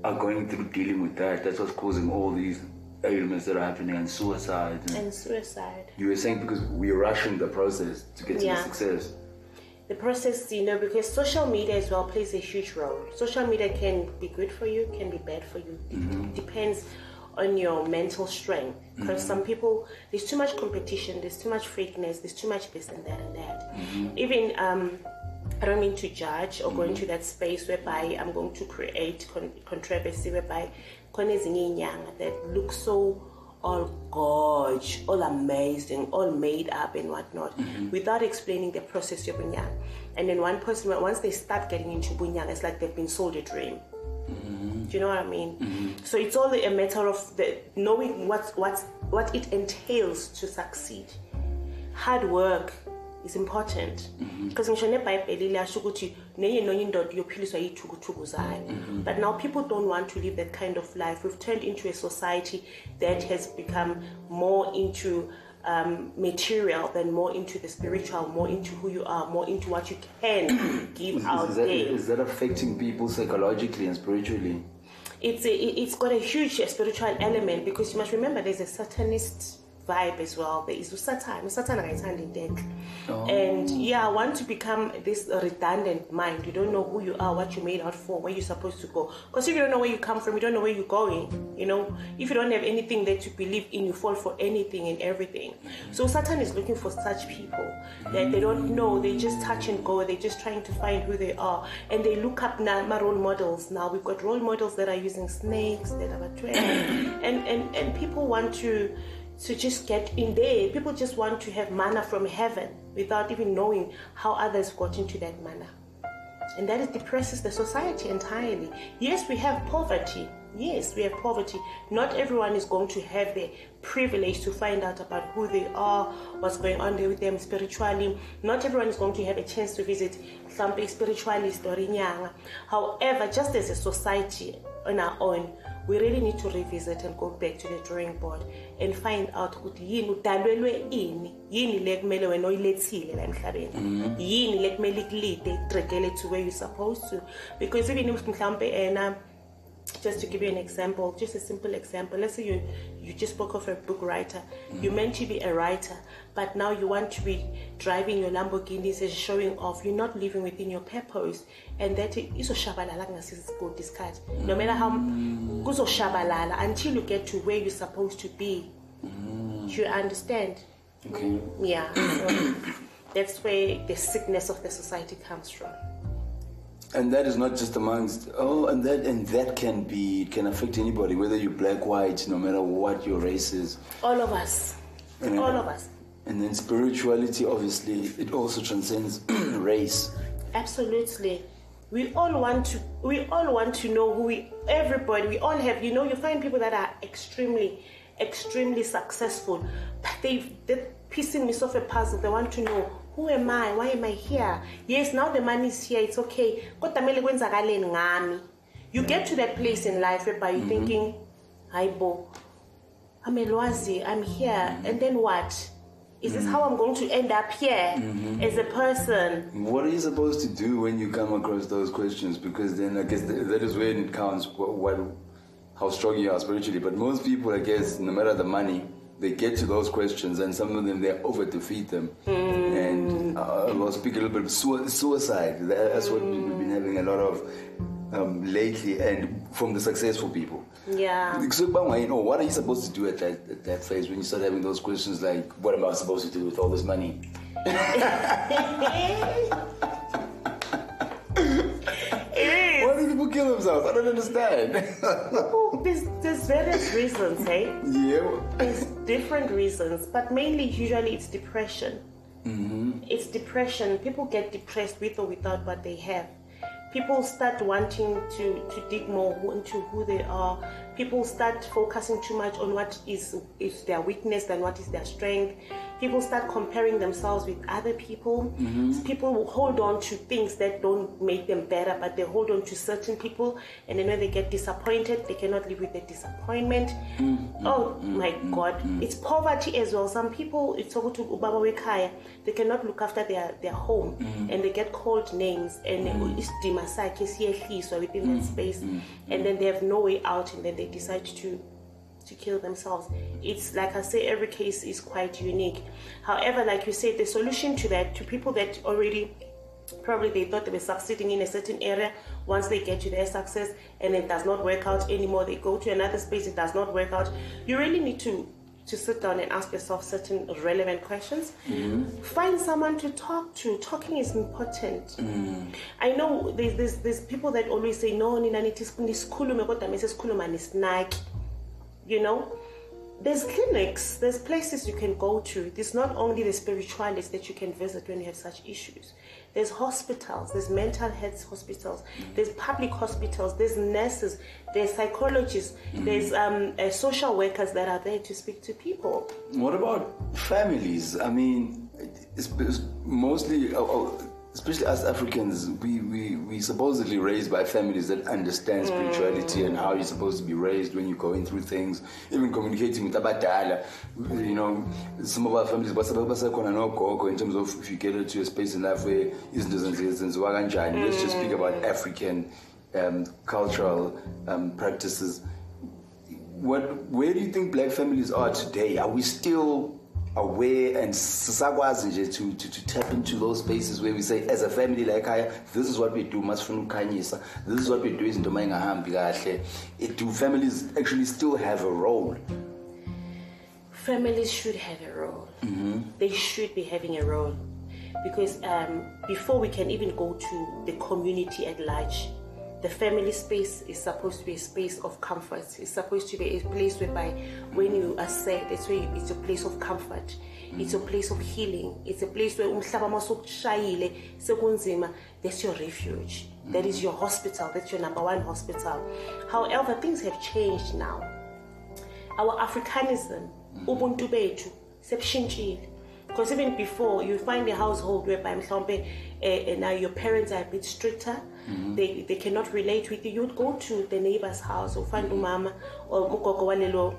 are going through dealing with that. That's what's causing all these ailments that are happening and suicide. And, And suicide. you were saying because we're rushing the process to get to Yeah. the success. the process, you know, because social media as well plays a huge role. Social media can be good for you, can be bad for you. It mm-hmm. depends on your mental strength. Because mm-hmm. some people, there's too much competition, there's too much fakeness, there's too much this and that and that. Mm-hmm. Even, um, I don't mean to judge or go mm-hmm. into that space whereby I'm going to create con- controversy whereby khona ezinye inyanga that look so all gorge, all amazing, all made up and whatnot, without explaining the process of bunyang. And then one person, once they start getting into bunyang, it's like they've been sold a dream. Do you know what I mean? Mm-hmm. So it's only a matter of the knowing what what what it entails to succeed. Hard work is important. Mm-hmm. Because ngisho nebhayibheli liyasho ukuthi nenye nonye indoda iyophiliswa yiy'thukuthuku zayo mm-hmm. but now people don't want to live that kind of life. We've turned into a society that has become more into um, material than more into the spiritual more into who you are more into what you can give out Is that, there. is that affecting people psychologically and spiritually? It's a, it- it's got a huge spiritual element because you must remember there's a satanist vibe as well. There is satan satan akayithandi into enhle. Oh. and yeah i want to become this redundant mind. You don't know who you are what you're made out for where you're supposed to go. Because if you don't know where you come from you don't know where you're going you know? If you don't have anything that you believe in you fall for anything and everything. So satan is looking for such people that they don't know. They just touch and go. They're just trying to find who they are. And they look up now my role models now. We've got role models that are using snakes that are and and and people want to to just get in there people just want to have manna from heaven without even knowing how others got into that manna and that depresses the society entirely. Yes, we have poverty. Yes, we have poverty. Not everyone is going to have the privilege to find out about who they are, what's going on there with them spiritually. Not everyone is going to have a chance to visit some spiritualist or inyanga. However, just as a society on our own, we really need to revisit and go back to the drawing board and find out ukuthi yini udalelwe ini yini le kumele wena oyilethile la emhlabeni mhm. yini le kumele ikulide ikutrekele to where you're supposed to because even if mhlawumbe ena just to give you an example, just a simple example. Let's say you you just spoke of a book writer. You're meant to be a writer, but now you want to be driving your Lamborghinis and showing off. You're not living within your purpose, and that is a shabalala discard. No matter how shabalala until you get to where you're supposed to be. Do you understand? Okay. Yeah. So that's where the sickness of the society comes from. And that is not just amongst oh, and that and that can be can affect anybody, whether you're black, white, no matter what your race is. All of us. And All then- of us. And then spirituality, obviously, it also transcends race. Absolutely. We all want to we all want to know who we everybody we all have you know you find people that are extremely extremely successful but they they're piecing me off a puzzle they want to know who am I? Why am I here? Yes now the money is here it's okay. Kodwa kumele kwenzakaleni ngami? You get to that place in life whereby you're mm-hmm. thinking hayibo I'm a Lwazi, I'm here. Mm-hmm. And then what? Is this mm-hmm. how I'm going to end up here as a person? What are you supposed to do when you come across those questions? Because then I guess th- that is when it counts what, what, how strong you are spiritually. But most people, I guess, no matter the money, they get to those questions, and some of them they over defeat them. And uh, I'll speak a little bit of sui- suicide. That- That's what we've been having a lot of um, lately, and from the successful people. yeah So, you know, what are you supposed to do at that, at that phase when you start having those questions like, what am I supposed to do with all this money? it is Why do people kill themselves? I don't understand. Well, there's, there's various reasons, hey? yeah. There's different reasons, but mainly, usually, it's depression. Mm-hmm. It's depression. People get depressed with or without what they have. People start wanting to, to dig more into who they are. People start focusing too much on what is, is their weakness than what is their strength. People start comparing themselves with other people. Mm-hmm. People will hold on to things that don't make them better, but they hold on to certain people. And then when they get disappointed, they cannot live with the disappointment. Mm-hmm. Oh mm-hmm. my God. It's poverty as well. Some people, it's over to Ubaba Wekaya, they cannot look after their, their home and they get called names and sakhe siyehliswa within that space. And then they have no way out and then they decide to to kill themselves. It's like I say, every case is quite unique. However, like you said, the solution to that, to people that already probably they thought they were succeeding in a certain area, once they get to their success and it does not work out anymore, they go to another space, it does not work out. You really need to to sit down and ask yourself certain relevant questions. Mm-hmm. Find someone to talk to. Talking is important. Mm. I know there's, there's there's people that always say no, nina nithi sikhulume kodwa mase sikhuluma nesinaki you know there's clinics, there's places you can go to. There's not only the spiritualists that you can visit when you have such issues. There's hospitals, there's mental health hospitals, there's public hospitals, there's nurses, there's psychologists, there's um, uh, social workers that are there to speak to people. What about families? I mean, it's, it's mostly, uh, uh, especially as Africans, we, we, we supposedly raised by families that understand spirituality and how you're supposed to be raised when you're going through things, even communicating with abadala. You know, some of our families nogogo in terms of if you get into a space in life where izinto zenziwa zenziwa kanjani. Let's just speak about African um, cultural um, practices. What, where do you think black families are today? Are we still aware and sisakwazi nje to, to, to tap into those spaces where we say as a family like haya this is what we do masifuna ukukhanyisa. This is what we do izinto uma ingahambi kahle. Do families actually still have a role? Families should have a role. They should be having a role. Because um, before we can even go to the community at large, the family space is supposed to be a space of comfort. It's supposed to be a place whereby when you are sad, that's where you, it's a place of comfort. It's a place of healing. It's a place where umhlaba masukushayile sekunzima, that's your refuge. That is your hospital. That's your number one hospital. However, things have changed now. our africanism ubuntu bethu sebushintshile because even before you find a household whereby mhlawumbe uh, now your parents are a bit stricter. They, they cannot relate with you. You'd go to the neighbor's house ufind umama or ugogo walelo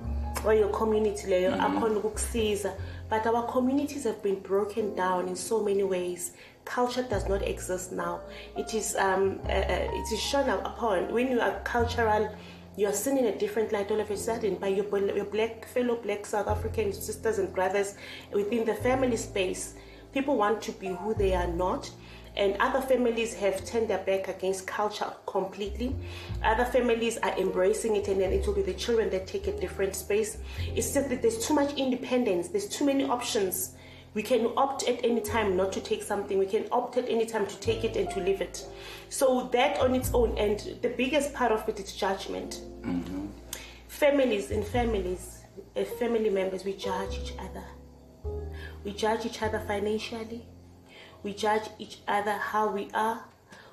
or your community leyo akhona ukukusiza. But our communities have been broken down in so many ways. Culture does not exist now. It is um, uh, uh, it is shown upon when you are cultural you are seen in a different light all of a sudden by your, your black fellow black South African sisters and brothers within the family space. People want to be who they are not. And other families have turned their back against culture completely. Other families are embracing it, and then it will be the children that take a different space. It's just that there's too much independence, there's too many options. We can opt at any time not to take something. We can opt at any time to take it and to leave it. So that on its own, and the biggest part of it is judgment. Families and families, uh, family members, we judge each other. We judge each other financially. We judge each other how we are.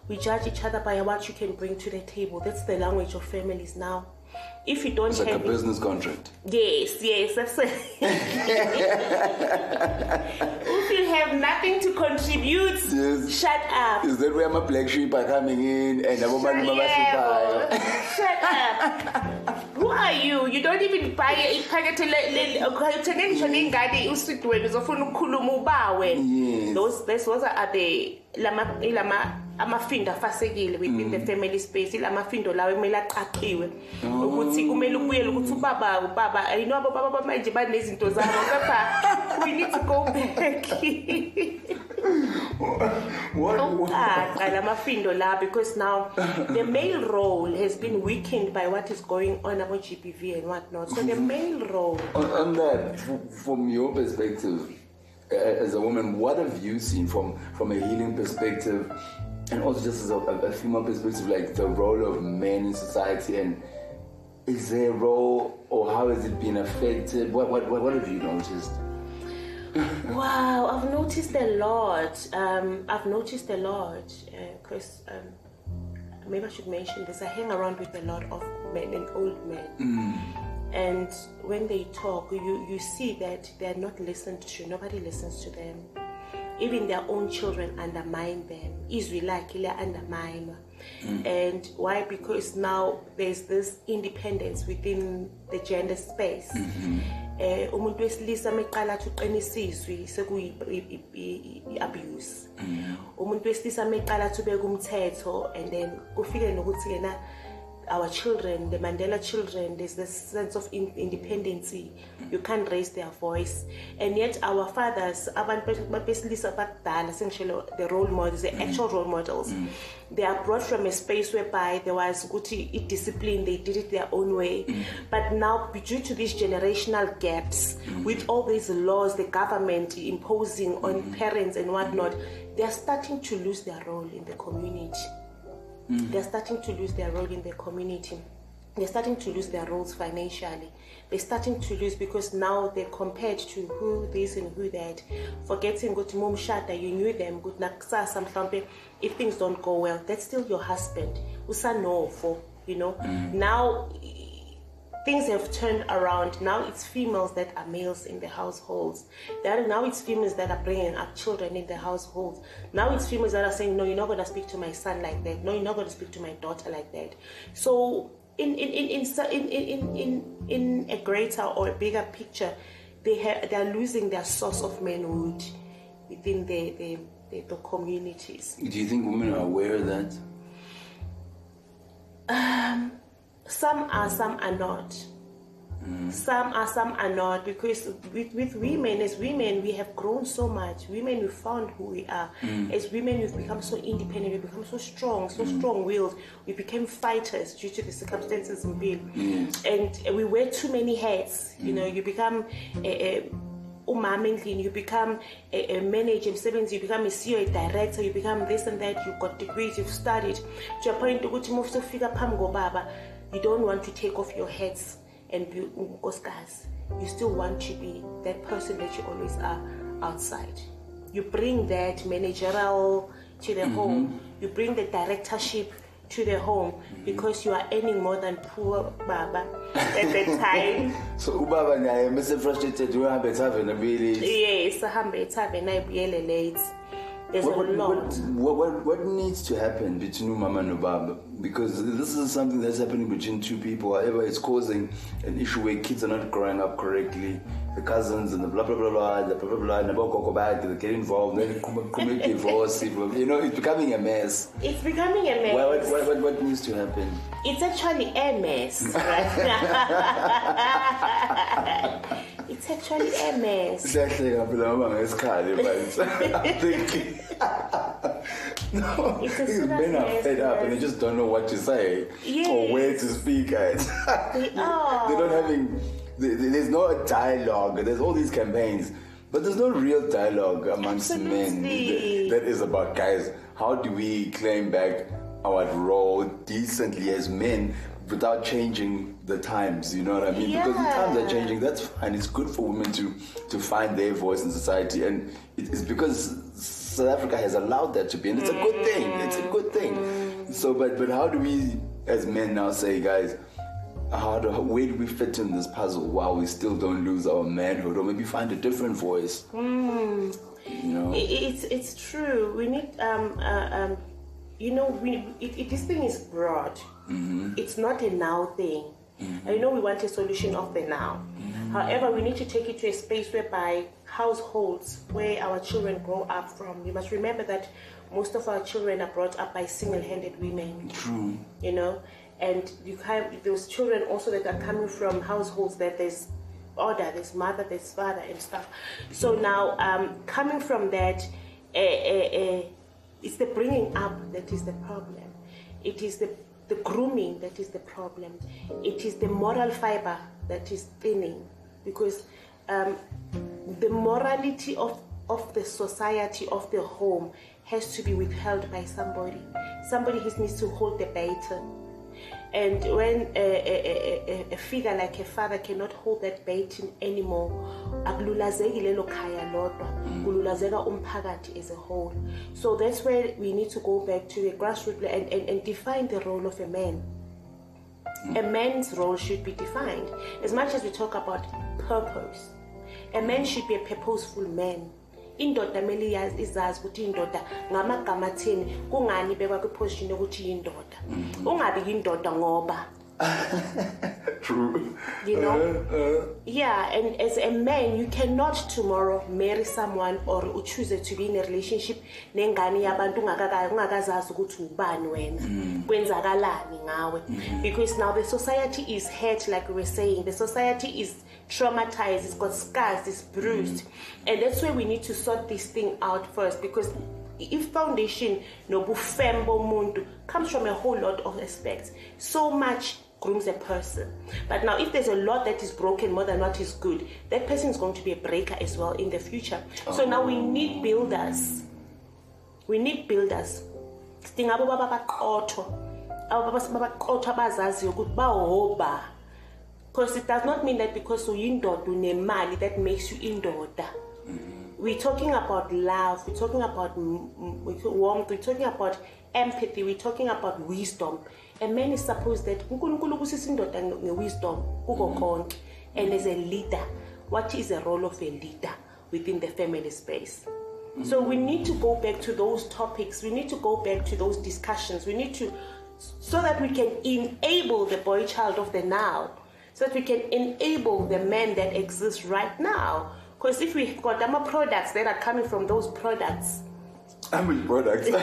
We judge each other by what you can bring to the table. That's the language of families now. If you don't it's like a it, business contract Yes, yes, it. if you have nothing to contribute, Yes. shut up. is that where my black sheep are coming in and abantu Yeah, abahluphayo shut up. Who are you? You don't even buy iphakethe uthenge ngisho nengane usweet wena uzofuna ukukhuluma ubawe. Yes. Those those are the lama amafindo afasekile within the mm. family space ilamafindo lawo emele aqaqiwe oh. ukuthi kumele ubuyele ukuthi ubaba ubaba ayinabo baba bamanje banezinto zabo kepha we need to go back. Uqaqa lamafindo la because now the male role has been weakened by what is going on about GBV and whatnot. So the male role, On, on that, from your perspective as a woman, what have you seen from from a healing perspective, and also just as a, a female perspective, like the role of men in society, and is there a role, or how has it been affected? What what what, have you noticed? wow, I've noticed a lot. Um, I've noticed a lot because um, maybe I should mention this. I hang around with a lot of men and old men. And when they talk, you, you see that they're not listened to. Nobody listens to them. Even their own children undermine them. Izwi lakhe undermine. Mm. And why? Because now there's this independence within the gender space. Mm-hmm. Eh umuntu wesilisa meqala athi uqinisa izwi sekuyi-abuse. Mm. Umuntu wesilisa meqala athi ubeka umthetho and then kufike nokuthi yena our children, the Mandela children, there's this sense of in- independency. You can't raise their voice. And yet our fathers, the role models, the actual role models, they are brought from a space whereby there was good discipline, they did it their own way. But now, due to these generational gaps, with all these laws, the government imposing on parents and whatnot, they are starting to lose their role in the community Mm. they're starting to lose their role in the community. they're starting to lose their roles financially. They're starting to lose because now they're compared to who this and who that. Forgetting good mom shata, you knew them, good naksasa mhlambe. If things don't go well, that's still your husband. Usa no for, you know. Mm. Now things have turned around. Now it's females that are males in the households. That now it's females that are bringing up children in the households. Now it's females that are saying, "No, you're not going to speak to my son like that. No, you're not going to speak to my daughter like that." So, in in in in in in in, in a greater or a bigger picture, they have they are losing their source of manhood within the the, the, the communities. Do you think women are aware of that? Um, some are some are not. Some are some are not because with, with women as women we have grown so much. Women we found who we are. Mm. As women we've become so independent we become so strong so mm. strong-willed we became fighters due to the circumstances in being and we wear too many hats you know. Mm. You become a, a you become a, a manager emsebenzi you become a CEO a director you become this and that. You've got degrees you've studied to a point ukuthi uma usufika phambi kobaba you don't want to take off your hats and be unkosikazi. You still want to be that person that you always are outside. You bring that managerial to the mm-hmm. home. You bring the directorship to the home mm-hmm. because you are earning more than poor baba at the time. So ubaba naye mase frustrated uhambe ethaveni abuyele. yes ahambe ethaveni ayibuyele late there's What, a what, lot what, what, what needs to happen between Umama and Ubaba? Because this is something that's happening between two people. However, it's causing an issue where kids are not growing up correctly. The cousins and the blah blah blah blah, the blah blah blah, and the they get involved, then commit divorce. You know, it's becoming a mess. it's becoming a mess what, what, what, what needs to happen? it's actually a mess right it's actually a mess Siyahleka phela ngoba ngesikhali but I'm thinking no It's a these serious men are fed up and they just don't know what to say or where to speak at. They are. They're not having there- there's no dialogue. There's all these campaigns. But there's no real dialogue amongst men that- that is about guys. How do we claim back our role decently as men without changing the times? You know what I mean? Because the times are changing. That's fine. It's good for women to to find their voice in society, and it- it's because South Africa has allowed that to be, and it's a good thing. It's a good thing. So, but but how do we, as men, now say, guys? How do, where do we fit in this puzzle while we still don't lose our manhood, or maybe find a different voice? You know, it's it's true. We need um uh, um, you know we it, it, this thing is broad. It's not a now thing. I know we want a solution of the now. However, we need to take it to a space whereby households where our children grow up from. We must remember that most of our children are brought up by single-handed women. true. you know and you have those children also that are coming from households that there's order there's mother there's father and stuff so now um, coming from that uh, uh, uh, it's the bringing up that is the problem it is the the grooming that is the problem. It is the moral fiber that is thinning because um, the morality of of the society of the home has to be withheld by somebody. Somebody needs to hold the baton and when a, a, a, a figure like a father cannot hold that baton anymore akululazeki lelo khaya lodwa. Mm. Kululazeka umphakathi as a whole. So that's where we need to go back to the grassroots and, and, and define the role of a man. A mm. man's role should be defined. As much as we talk about purpose a man should be a purposeful man indoda kumele iyazi- izazi ukuthi indoda ngamagama atheni kungani ibekwa kwiposition yokuthi yindoda? Ungabi yindoda ngoba. True. You know? Uh, uh, Yeah, and as a man, you cannot tomorrow marry someone or choose to be in a relationship nengane yabantu ungakaka- ungakazazi ukuthi ubani wena. Kwenzakalani ngawe? Because now the society is hurt like we were saying the society is traumatized it's got scars it's bruised. Mm-hmm. And that's where we need to sort this thing out first because if foundation no nobufem bomuntu comes from a whole lot of aspects so much grooms a person. But now if there's a lot that is broken more than what is good that person is going to be a breaker as well in the future. So now we oh. need builders. We need builders. Sidinga abo baba baqotho abas- babaqotha abazaziyo ukuthi bahoba because it does not mean that because you uyindoda unemali that makes you indoda. Mm-hmm. We're talking about love we're talking about warmth we're talking about empathy we're talking about wisdom. A man is supposed that unkulunkulu kusisa indoda nge- nge-wisdom kuko mm-hmm. konke. And as a leader what is the role of a leader within the family space? So mm-hmm. we need to go back to those topics we need to go back to those discussions we need to so that we can enable the boy child of the now so that we can enable the men that exist right now because if we got them products that are coming from those products How many products?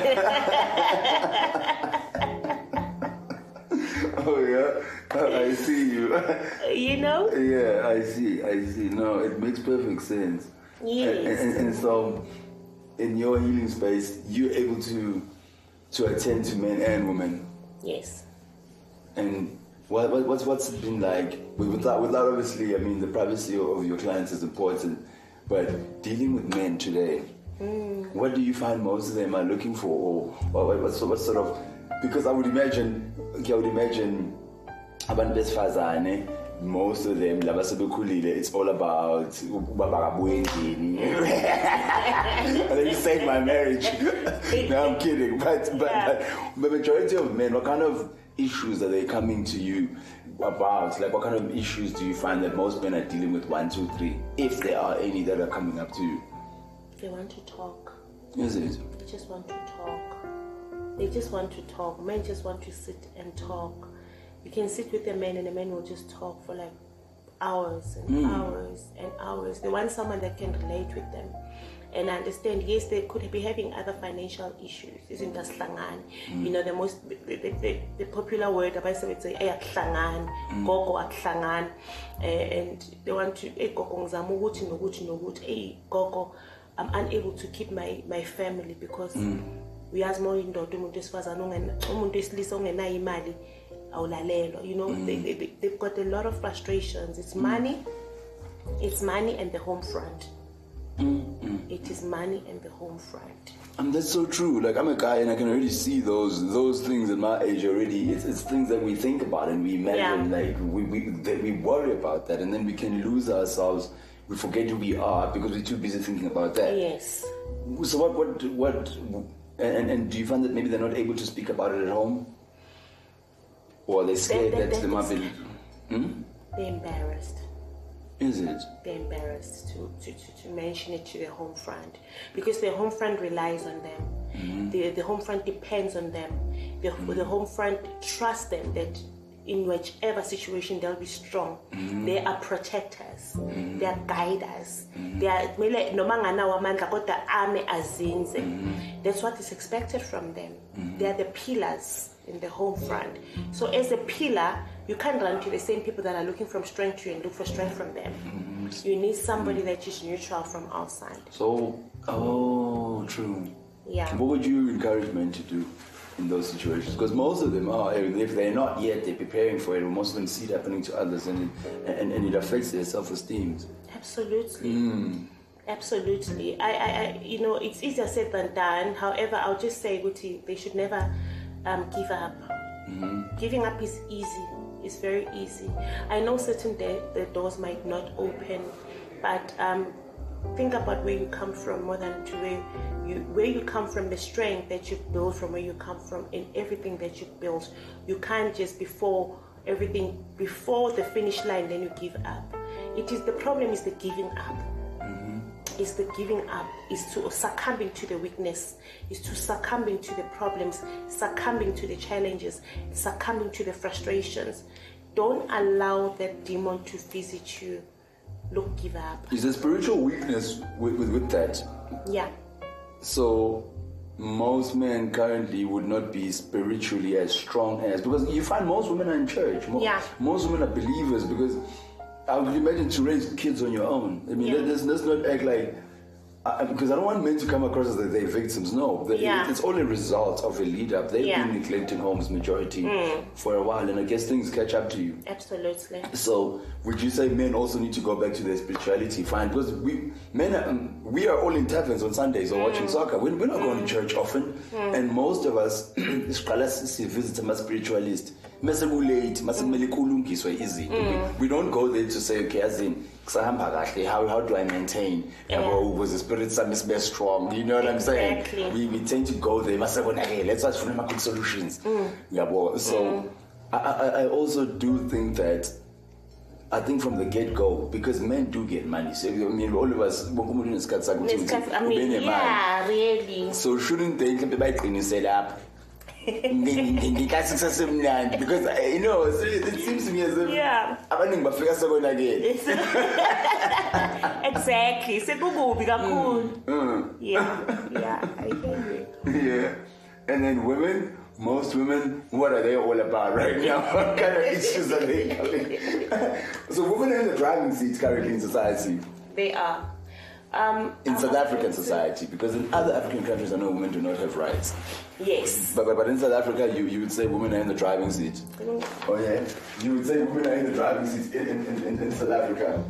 oh yeah, I see you. you know yeah, I see. I see. No, it makes perfect sense. Yes. And, and, and so, in your healing space, you're able to to attend to men and women. yes And what, what what's what's it been like without without obviously I mean the privacy of your clients is important, but dealing with men today, mm. what do you find most of them are looking for, or, or what, what, sort- what sort of? Because I would imagine, okay, I would imagine, abantu besifazane, most of them laba sebekhulile, it's all about uba bakabuye endlini. and then you saved my marriage. no, I'm kidding. But, but, Yeah. but the majority of men, what kind of issues that they're coming to you about? Like, what kind of issues do you find that most men are dealing with? One, two, three, if there are any that are coming up to you. they want to talk Is it? they just want to talk they just want to talk men just want to sit and talk you can sit with a man and the man will just talk for like hours and hmm. hours and hours they want someone that can relate with them and I understand yes they could be having other financial issues isn't that slangan you know the most the, the, the, popular word about say it's ayakuhlangana mm. gogo akuhlangana. Eh, and they want to hey gogo ngizama ukuthi nokuthi nokuthi hey gogo I'm unable to keep my my family because mm. uyazi uma uyindoda umuntu wesifazane umuntu wesilisa ongenayo imali awulalelwa. You know mm. they, they, they- they've got a lot of frustrations. It's money it's money and the home front It is money and the home front And that's so true. Like I'm a guy, and I can already see those those things at my age already. It's, it's things that we think about and we imagine. Yeah. Like we we that we worry about that, and then we can lose ourselves. We forget who we are because we're too busy thinking about that. yes So what what what? And, and do you find that maybe they're not able to speak about it at home, or they're scared they- that they- they might be? Hmm? they're embarrassed Is it? they're embarrassed to, to, to, to mention it to their home front because their home front relies on them. Mm-hmm. The, the home front depends on them. The, mm-hmm. the home front trusts them that in whichever situation they'll be strong. Mm-hmm. They are protectors. They are guiders. They are kumele noma anganawo amandla kodwa ame azinze. That's what is expected from them. They are the pillars in the home front. So as a pillar, you can't run to the same people that are looking from strength to you and look for strength from them. Mm-hmm. You need somebody that is neutral from outside. So oh, true. Yeah. What would you encourage men to do in those situations? Because most of them are, if they're not yet, they're preparing for it. Most of them see it happening to others, and it, and, and it affects their self-esteem. Absolutely. Hmm. Absolutely. I, I, I, you know, it's easier said than done. However, I'll just say, Guti, they should never um, give up. Mm-hmm. Giving up is easy. It's very easy. I know certain day the doors might not open, but um, think about where you come from more than to where you where you come from, the strength that you build from where you come from, and everything that you built. You can't just before everything before the finish line then you give up. It is the problem is the giving up is the giving up, is to succumbing to the weakness, is to succumbing to the problems, succumbing to the challenges, succumbing to the frustrations. Don't allow that demon to visit you. Look, give up. Is there spiritual weakness with, with, with that? Yeah. So most men currently would not be spiritually as strong as because you find most women are in church. Mo- Yeah. Most women are believers because I would imagine to raise kids on your own. I mean, Yeah. let's, let's not act like I, because I don't want men to come across as they're victims. No, They- Yeah. it's all a result of a lead up. They've Yeah. been neglecting homes majority mm. for a while, and I guess things catch up to you. Absolutely. So, would you say men also need to go back to their spirituality? Fine, because we men are, um, we are all in taverns on Sundays or watching mm. soccer. We're, we're not going to mm. church often, and most of us visit ama spiritualist. Mase kulate, mase kumele kulungiswe izinto. We- mm. We don't go there to say, okay, as in kusahamba kahle, how how do I maintain? Yabo, the spirit sami sibe strong. You know what I'm saying? Exactly. We, we tend to go there. Mase bona, okay, let's for my quick solutions. Mm. Yabo. So. Mm. I, I, I also do think that I think from the get go, because men do get money. So I mean, all of us, wonke umuntu unesikhathi sakhe ukuthi Nesikhathi- I mean, yeah, really. So shouldn't they mhlawumbe bayiqinise lapho? Ngikathi kusasemnandi because you know so it seems to me as if abaningi bafika sekonakele exactly. Sekukubi kakhulu. Yeah. Yeah. I hear you. yeah and then women most women what are they all about right now what kind of issues are they coming so women are in the driving seat currently in society They are. Um, in um, South African society, because in other African countries, I know women do not have rights. Yes. But, but, but in South Africa, you, you would say women are in the driving seat. Oh, yeah? You would say women are in the driving seat in, in, in, in South Africa.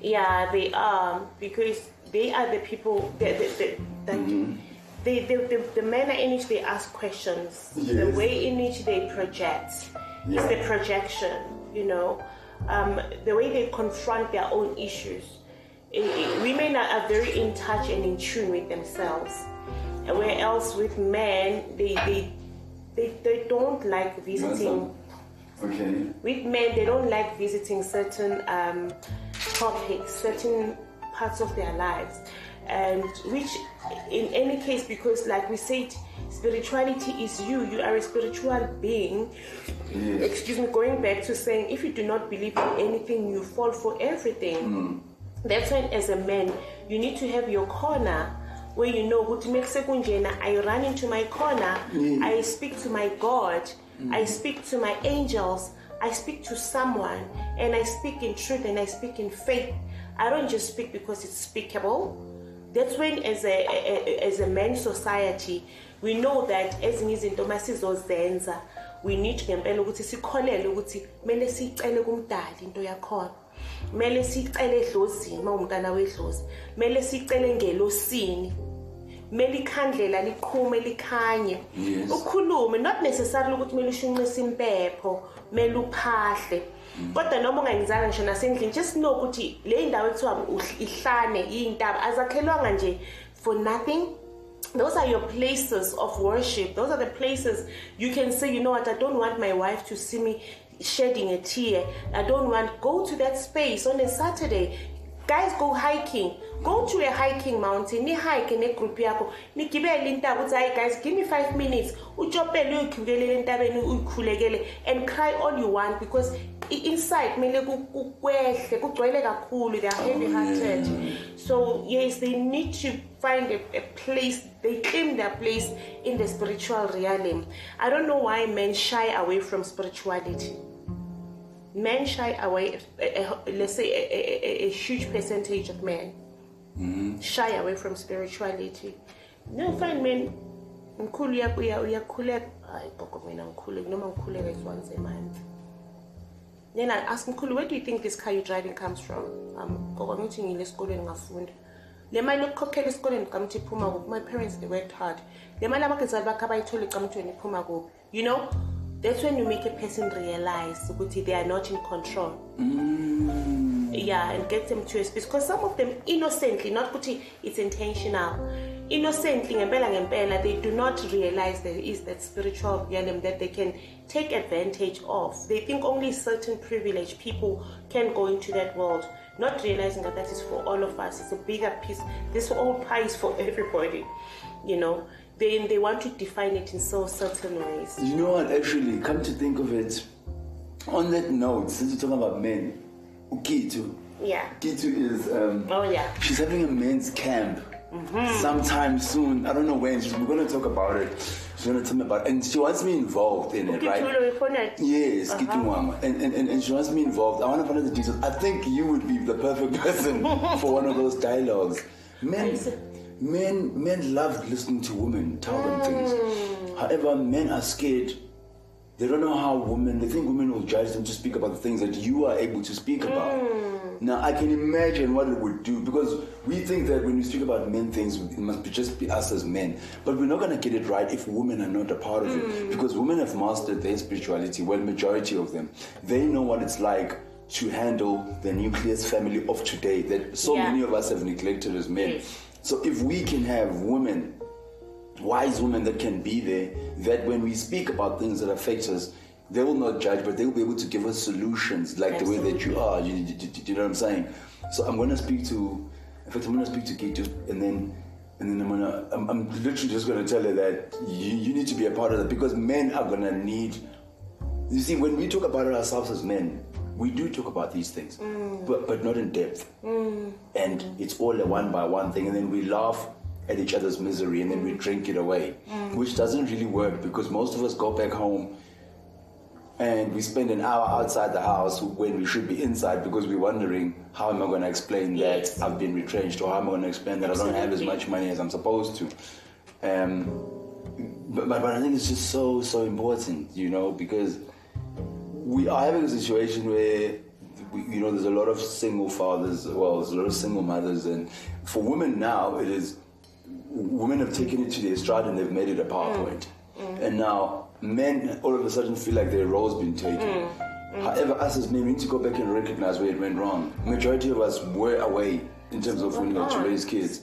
Yeah, they are because they are the people that the, the, that they, the, the, the manner in which they ask questions, the way in which they project, Yeah. it's the projection, you know, um, the way they confront their own issues. Women are, very in touch and in tune with themselves, and where else with men, they they they, they don't like visiting. Okay. with men they don't like visiting certain um, topics certain parts of their lives. And which in any case because like we said spirituality is you. You are a spiritual being. Yes. excuse me going back to saying if you do not believe in anything you fall for everything that's when as a man you need to have your corner where you know ukuthi mekuse kunjena i run into my corner. Mm. I speak to my god. Mm. I speak to my angels. I speak to someone and i speak in truth and i speak in faith. I don't just speak because it's speakable. That's when as a, a, a- as a man society we know that ezinye izinto masizozenza we need ngempela ukuthi sikholele ukuthi kumele siyicele kumdali into yakhona kumele siyicele edlozini uma umntana wedlozi. Kumele siyicele ngelosini. Kumele ikhandlela liqhume likhanye. Yes. ukhulume not necessarily ukuthi kumele ushunqise impepho kumele uphahle. Kodwa noma ungayenzanga ngisho nasendlini just know ukuthi le ndawo ekuthiwa uhl- ihlane iy'ntaba azakhelwanga nje for nothing. Those are your places of worship. Those are the places you can say you know what? I don't want my wife to see me shedding a tear. I don't want go to that space on a saturday. Guys go hiking. Go to a hiking mountain. Nihike negroup yakho. Nigibele intaba uthi hayi guys give me five minutes. Utshopele uyoyikhulekele entabeni uyikhulekele and cry all you want because i- inside kumele ku- ku- kwehle kugcwele kakhulu they are heavy hearted so yes they need to find a, a place they claim their place in the spiritual realm. I don't know why men shy away from spirituality. Men shy away a, a, let's say a, a, huge percentage of men hmm. shy away from spirituality. No find men mkhulu uya- uya- uyakhuleka. Hayi gogo mina ngikhuleke noma ngikhuleka once a month then i ask mkhulu where do you think this car you're driving comes from? Um gogo ngithi ngile esikolweni ngafunda. Le mali yokukhokhela esikolweni camthi iphuma kuphi? My parents they worked hard. Le mali abagezali bakhe abayithola camthweni iphuma kuphi? You know that's when you make a person realize ukuthi they are not in control. Yeah and get them to a space because some of them innocently not kuti it's intentional innocently ngempela ngempela they do not realize there is that spiritual realm that they can take advantage of. They think only certain privileged people can go into that world. Not realizing that that is for all of us it's a bigger piece this whole pie is for everybody you know? They, they want to define it in so certain ways. You know what, actually, come to think of it, on that note, since you're talking about men, Ukitu, yeah. Kitu is, um, oh yeah. she's having a men's camp sometime soon. I don't know when. She's, we're going to talk about it. She's going to tell me about it. And she wants me involved in it, right? Ukithulo wifuna it. Yes, Uh-huh. And, and, and, and she wants me involved. I want to find out the details. I think you would be the perfect person for one of those dialogues. Men, men, men love listening to women tell them things. Mm. However, men are scared. They don't know how women. They think women will judge them to speak about the things that you are able to speak about. Mm. Now, I can imagine what it would do because we think that when we speak about men things, it must be just be us as men. But we're not going to get it right if women are not a part of Mm. it because women have mastered their spirituality. Well, majority of them, they know what it's like to handle the nucleus family of today that so Yeah. many of us have neglected as men. So if we can have women, wise women that can be there, that when we speak about things that affect us, they will not judge, but they will be able to give us solutions like the way that you are. You, you, you- you know what I'm saying? So I'm going to speak to, in fact, I'm going to speak to Gitu, and then, and then I'm gonna, I'm, I'm literally just going to tell her that you, you need to be a part of that because men are going to need. You see, when we talk about ourselves as men, we do talk about these things, mm. but but not in depth. Mm. And it's all a one by one thing, and then we laugh at each other's misery, and then we drink it away, which doesn't really work because most of us go back home and we spend an hour outside the house when we should be inside because we're wondering how am I going to explain that I've been retrenched or how am I going to explain that I don't have as much money as I'm supposed to. Um, but, but, but I think it's just so so important, you know, because we are having a situation where you know there's a lot of single fathers, well, there's a lot of single mothers, and for women now it is women have taken it to their stride and they've made it a PowerPoint, and now men all of a sudden feel like their role's been taken. However, us as men we need to go back and recognize where it went wrong. Majority of us were away in terms of when to raise kids.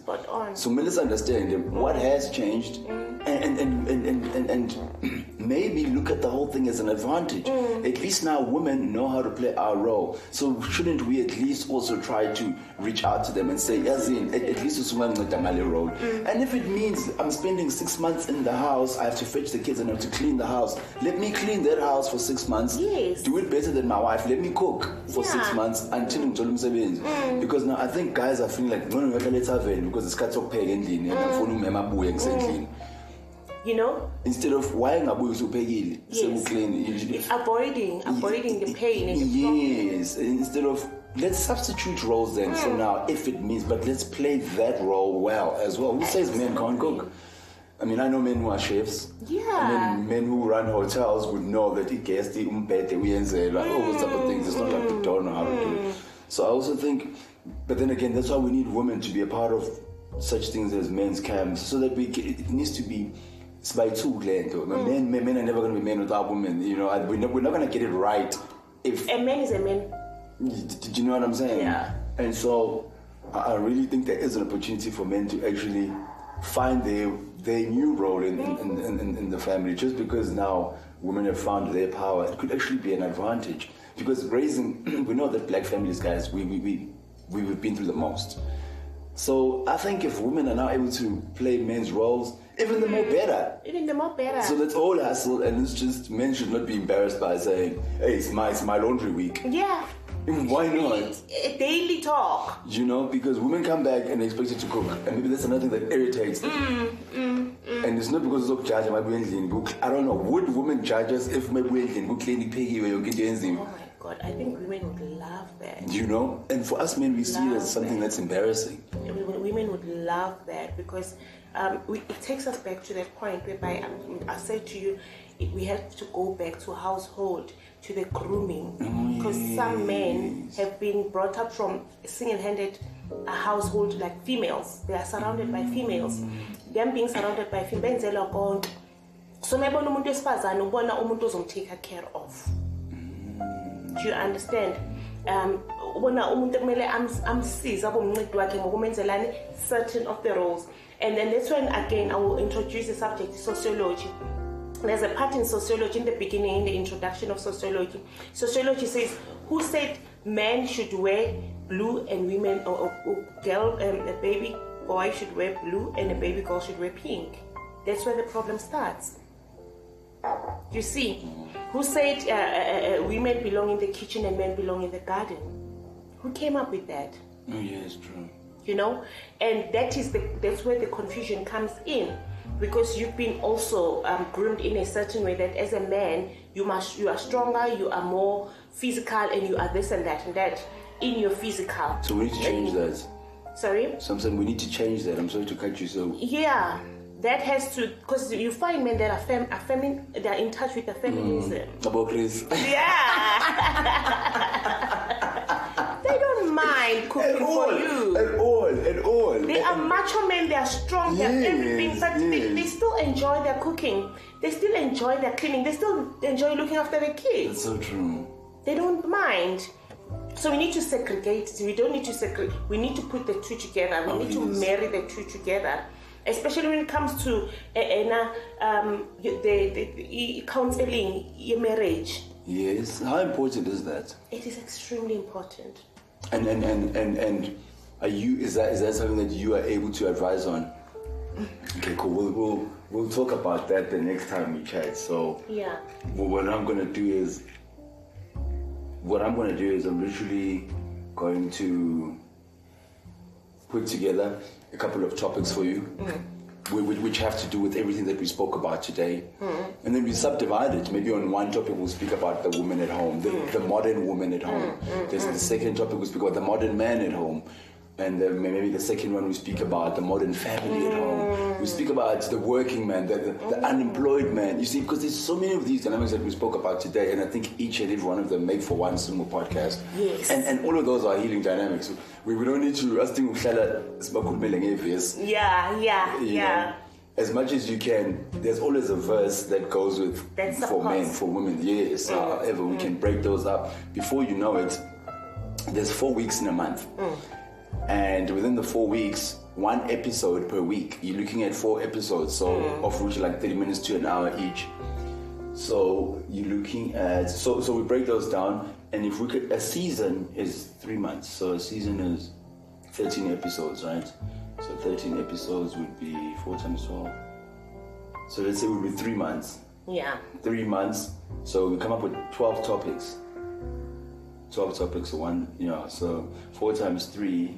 So let's understand what has changed and, and, and, and, and, and maybe look at the whole thing as an advantage. Mm. At least now women know how to play our role. So shouldn't we at least also try to reach out to them and say, as in, at, at least it's one with the road. And if it means I'm spending six months in the house, I have to fetch the kids and I have to clean the house. Let me clean that house for six months. Yes. Do it better than my wife. Let me cook for six months until umsebenzi mm. because now i think guys are feeling like ngcono ngiyaqala ethaveni because isikhathi sokupheka endlini and ngifuna mm. umema abuye ngisendlini You know, instead of why ngabuye usuphekile Yes. sekuclean avoiding, avoiding the pain and the yes instead of let's substitute roles then for hmm. now if it means but let's play that role well as well who says men can't cook I mean, I know men who are chefs. Yeah. And then men who run hotels would know that igesti umbete uyenzela, all those type of hmm. things. It's not like we hmm. don't know how to do it. So I also think, but then again, that's why we need women to be a part of such things as men's camps, so that we it needs to be it's by two land. Men, men, men are never going to be men without women. You know, we're not, we're not going to get it right if A man is a man. do you know what I'm saying? Yeah. And so I really think there is an opportunity for men to actually find their their new role in, in, in, in, in the family. Just because now women have found their power, it could actually be an advantage. Because raising, we know that black families, guys, we, we, we, we've been through the most. So I think if women are now able to play men's roles, even the more better. Even the more better. So let's all hustle, and it's just men should not be embarrassed by saying, "Hey, it's my it's my laundry week." yeah. Why not? A daily talk. You know, because women come back and they expect you to cook, and maybe that's another thing that irritates them. Mm, mm, mm. And it's not because of judge my endlini. I don't know. Would women judge us if my endlini go clean piggy where you get Oh my god, I think women would love that. You know, and for us men, we see it as something that's embarrassing. Women would love that because um, we, it takes us back to that point whereby um, I said to you, we have to go back to household, to the grooming, because some men have been brought up from single-handed a household like females. They are surrounded by females. Them being surrounded by females. So mayibona umuntu wesifazane ubona umuntu ozomtake care of. Do you understand? Um, ubona umuntu ekumele ams- amsize abe umncedi wakhe ngokumenzelani certain of the roles and then that's when again i will introduce the subject sociology there's a part in sociology in the beginning in the introduction of sociology sociology says who said men should wear blue and women or, or, or girl um, a baby boy should wear blue and a baby girl should wear pink that's where the problem starts you see, who said uh, uh, uh, women belong in the kitchen and men belong in the garden? Who came up with that? Oh yeah, it's true. You know, and that is the that's where the confusion comes in, because you've been also um, groomed in a certain way that as a man you must you are stronger, you are more physical, and you are this and that and that in your physical. So we need to change that. Sorry. So we need to change that. I'm sorry to cut you so. Yeah, that has to because you find men that are fem, are femin, they are in touch with the feminism. About Chris. Yeah. they mind cooking At all, for you. at all, at all. They are macho men, they are strong, they are everything, but they, yes. they still enjoy their cooking. They still enjoy their cleaning. They still enjoy looking after their kids. That's so true. They don't mind. So we need to segregate. We don't need to segregate. We need to put the two together. We Oh, need to marry the two together. Especially when it comes to uh, uh, um, the, the, the counseling your marriage. Yes. How important is that? It is extremely important. And and and and, and are you is that is that something that you are able to advise on? Okay, cool. We'll we'll, we'll talk about that the next time we chat. So Yeah. well, what I'm gonna do is what I'm gonna do is I'm literally going to put together a couple of topics for you. whi- Which have to do with everything that we spoke about today, and then we subdivide it. Maybe on one topic we'll speak about the woman at home, the, the modern woman at home. Mm, mm, There's mm. the second topic we'll speak about the modern man at home, and uh, then maybe the second one we speak about the modern family at home. We speak about the working man, the, the, the unemployed man. You see, because there's so many of these dynamics that we spoke about today, and I think each and every one of them make for one single podcast. Yes. And, and all of those are healing dynamics. We, we don't need to. I think Yeah, yeah, you yeah. know, as much as you can, there's always a verse that goes with That for men, for women. Yes, mm, however, we mm. can break those up. Before you know it, there's four weeks in a month. Mm. And within the four weeks, one episode per week. You're looking at four episodes, so mm. of which like 30 minutes to an hour each. So you're looking at so so we break those down, and if we could a season is three months. So a season is 13 episodes, right? So 13 episodes would be four times 12. So let's say it would be three months. Yeah. Three months. So we come up with 12 topics. 12 topics, one, know, so four times three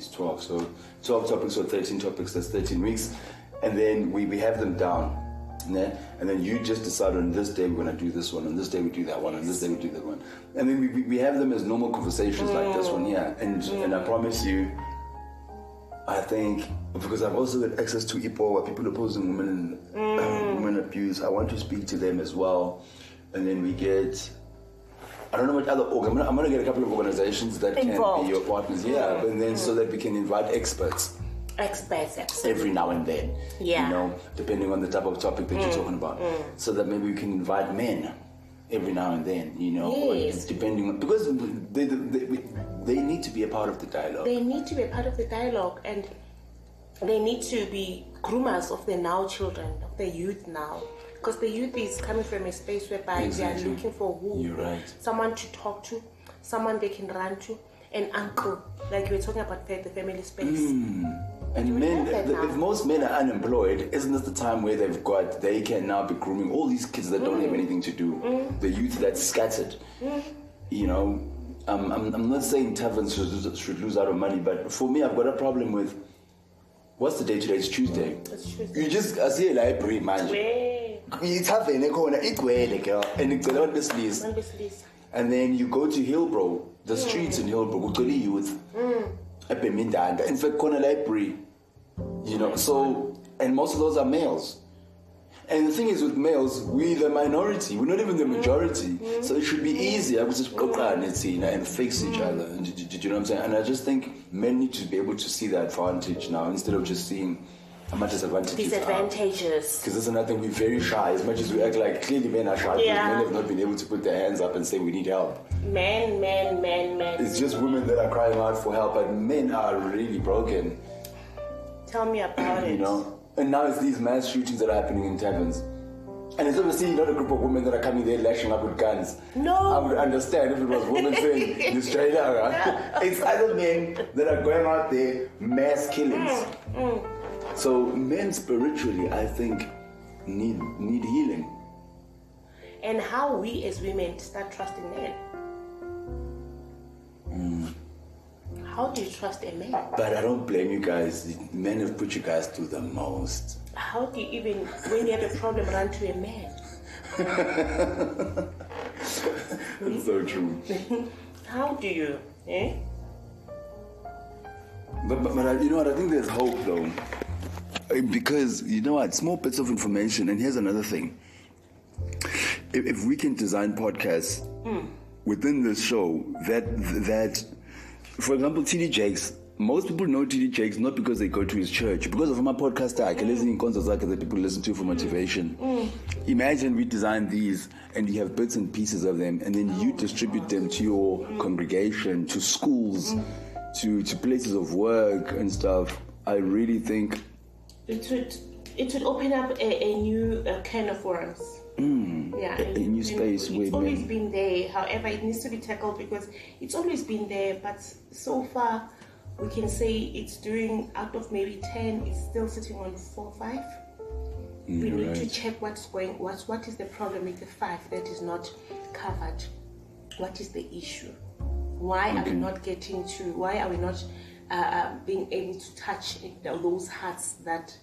is 12. So 12 topics or 13 topics, that's 13 weeks. And then we, we have them down. né? And then you just decide on this day we're going to do this one, on this day we do that one, on this day we do that one. And then we, we, we have them as normal conversations like this one, yeah. And, and I promise you, I think because I've also got access to IPO where people opposing women uh, women abuse. I want to speak to them as well, and then we get. I don't know what other org. I'm gonna, I'm gonna get a couple of organizations that Involved. can be your partners. Yeah, and then so that we can invite experts Experts, absolutely. every now and then. Yeah. You know, depending on the type of topic that you're mm, talking about, mm. so that maybe we can invite men every now and then. You know, or Yes. depending on because they, they, they, they need to be a part of the dialogue. They need to be a part of the dialogue and they need to be groomers of the now children, of the youth now. Because the youth is coming from a space whereby Exactly. they are looking for who? You're right. Someone to talk to, someone they can run to, an uncle, like you were talking about the family space. And men, the- if most men are unemployed, isn't this the time where they've got, they can now be grooming all these kids that don't Mm. have anything to do, the youth that's scattered. You know, um, I'm, I'm not saying taverns should, lose- should lose out on money, but for me, I've got a problem with what's the day today? It's Tuesday. It's Tuesday. You just I see a library manje. Ithaveni ekhona igcwele girl and igcwele abantu besilisa. And then you go to Hillbrow, the hmm. streets in Hillbrow, kugcwele youth. Hmm. Ebhemindanda. In fact, khona library. You know, so and most of those are males. And the thing is with males, we're the minority. We're not even the hmm. majority. So it should be easier because it's and fix each other. And do, do- do you know what I'm saying? And I just think men need to be able to see the advantage now instead of just seeing how much disadvantages are. Disadvantages. Because that's another thing, we're very shy. As much as we act like clearly men are shy, Yeah. men have not been able to put their hands up and say we need help. Men, men, men, men. It's just women that are crying out for help, but men are really broken, Tell me about it. you know. And now it's these mass shootings that are happening in taverns. And it's obviously not a group of women that are coming there lashing up with guns. No. I would understand if it was women saying this straight out. right? It's other men that are going out there mass killings. Mm, So men spiritually, I think, need need healing. And how we as women start trusting men. How do you trust a man? But I don't blame you guys. Men have put you guys through the most. How do you even, when you have a problem, run to a man? That's so true. How do you? Eh? But, but, but I- you know what? I think there's hope though. Uh, Because, you know what? Small bits of information. And here's another thing. If, if we can design podcasts hmm. within this show that, that, for example, TD Jakes, most people know TD Jakes not because they go to his church, because of my podcast listen in inkonzo zakhe that people listen to for motivation. Hmm. Imagine we design these and you have bits and pieces of them and then you oh. distribute them to your congregation, to schools, hmm. To, to places of work and stuff. I really think It would it would open up a, a new uh, can of worms. yeah, a new space It's where always men- been there. However, it needs to be tackled because it's always been there. But so far, we can say it's doing out of maybe ten, it's still sitting on four, five. we You're need to check what's going. What what is the problem with the five that is not covered? What is the issue? Why are we mm-hmm. not getting to? Why are we not uh, uh, being able to touch those hearts that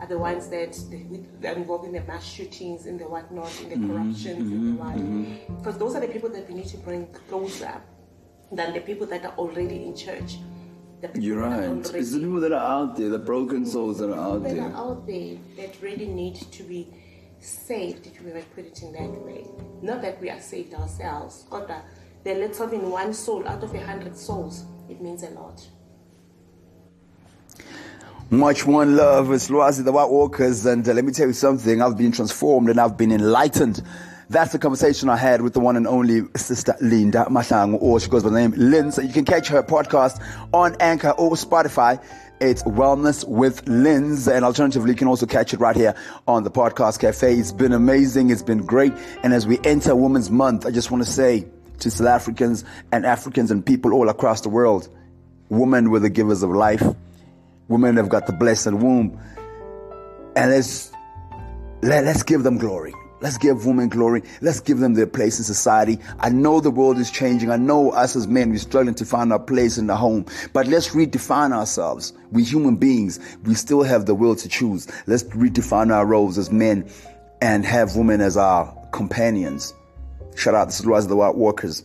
are the ones that with- are involved in the mass shootings, in the whatnot, in the mm-hmm. corruptions, in the mm-hmm. what? Because those are the people that we need to bring closer than the people that are already in church. You're right. It's the people that are out there, the broken souls that are out that there. are out there that really need to be saved, if we might put it in that way. Not that we are saved ourselves, but the little in one soul out of a hundred souls, it means a lot. Much one love. It's Lwazi the White Walkers, and uh, let me tell you something. I've been transformed and I've been enlightened. That's the conversation I had with the one and only Sister Linda Mahlangu, or she goes by the name Lindz. So you can catch her podcast on Anchor or Spotify. It's Wellness with Lindz, and alternatively, you can also catch it right here on the Podcast Cafe. It's been amazing. It's been great. And as we enter Women's Month, I just want to say to South Africans and Africans and people all across the world, women were the givers of life. Women have got the blessed womb. And let's let, let's give them glory. Let's give women glory. Let's give them their place in society. I know the world is changing. I know us as men, we're struggling to find our place in the home. But let's redefine ourselves. We human beings, we still have the will to choose. Let's redefine our roles as men and have women as our companions. Shout out, this is Rise of the White Walkers.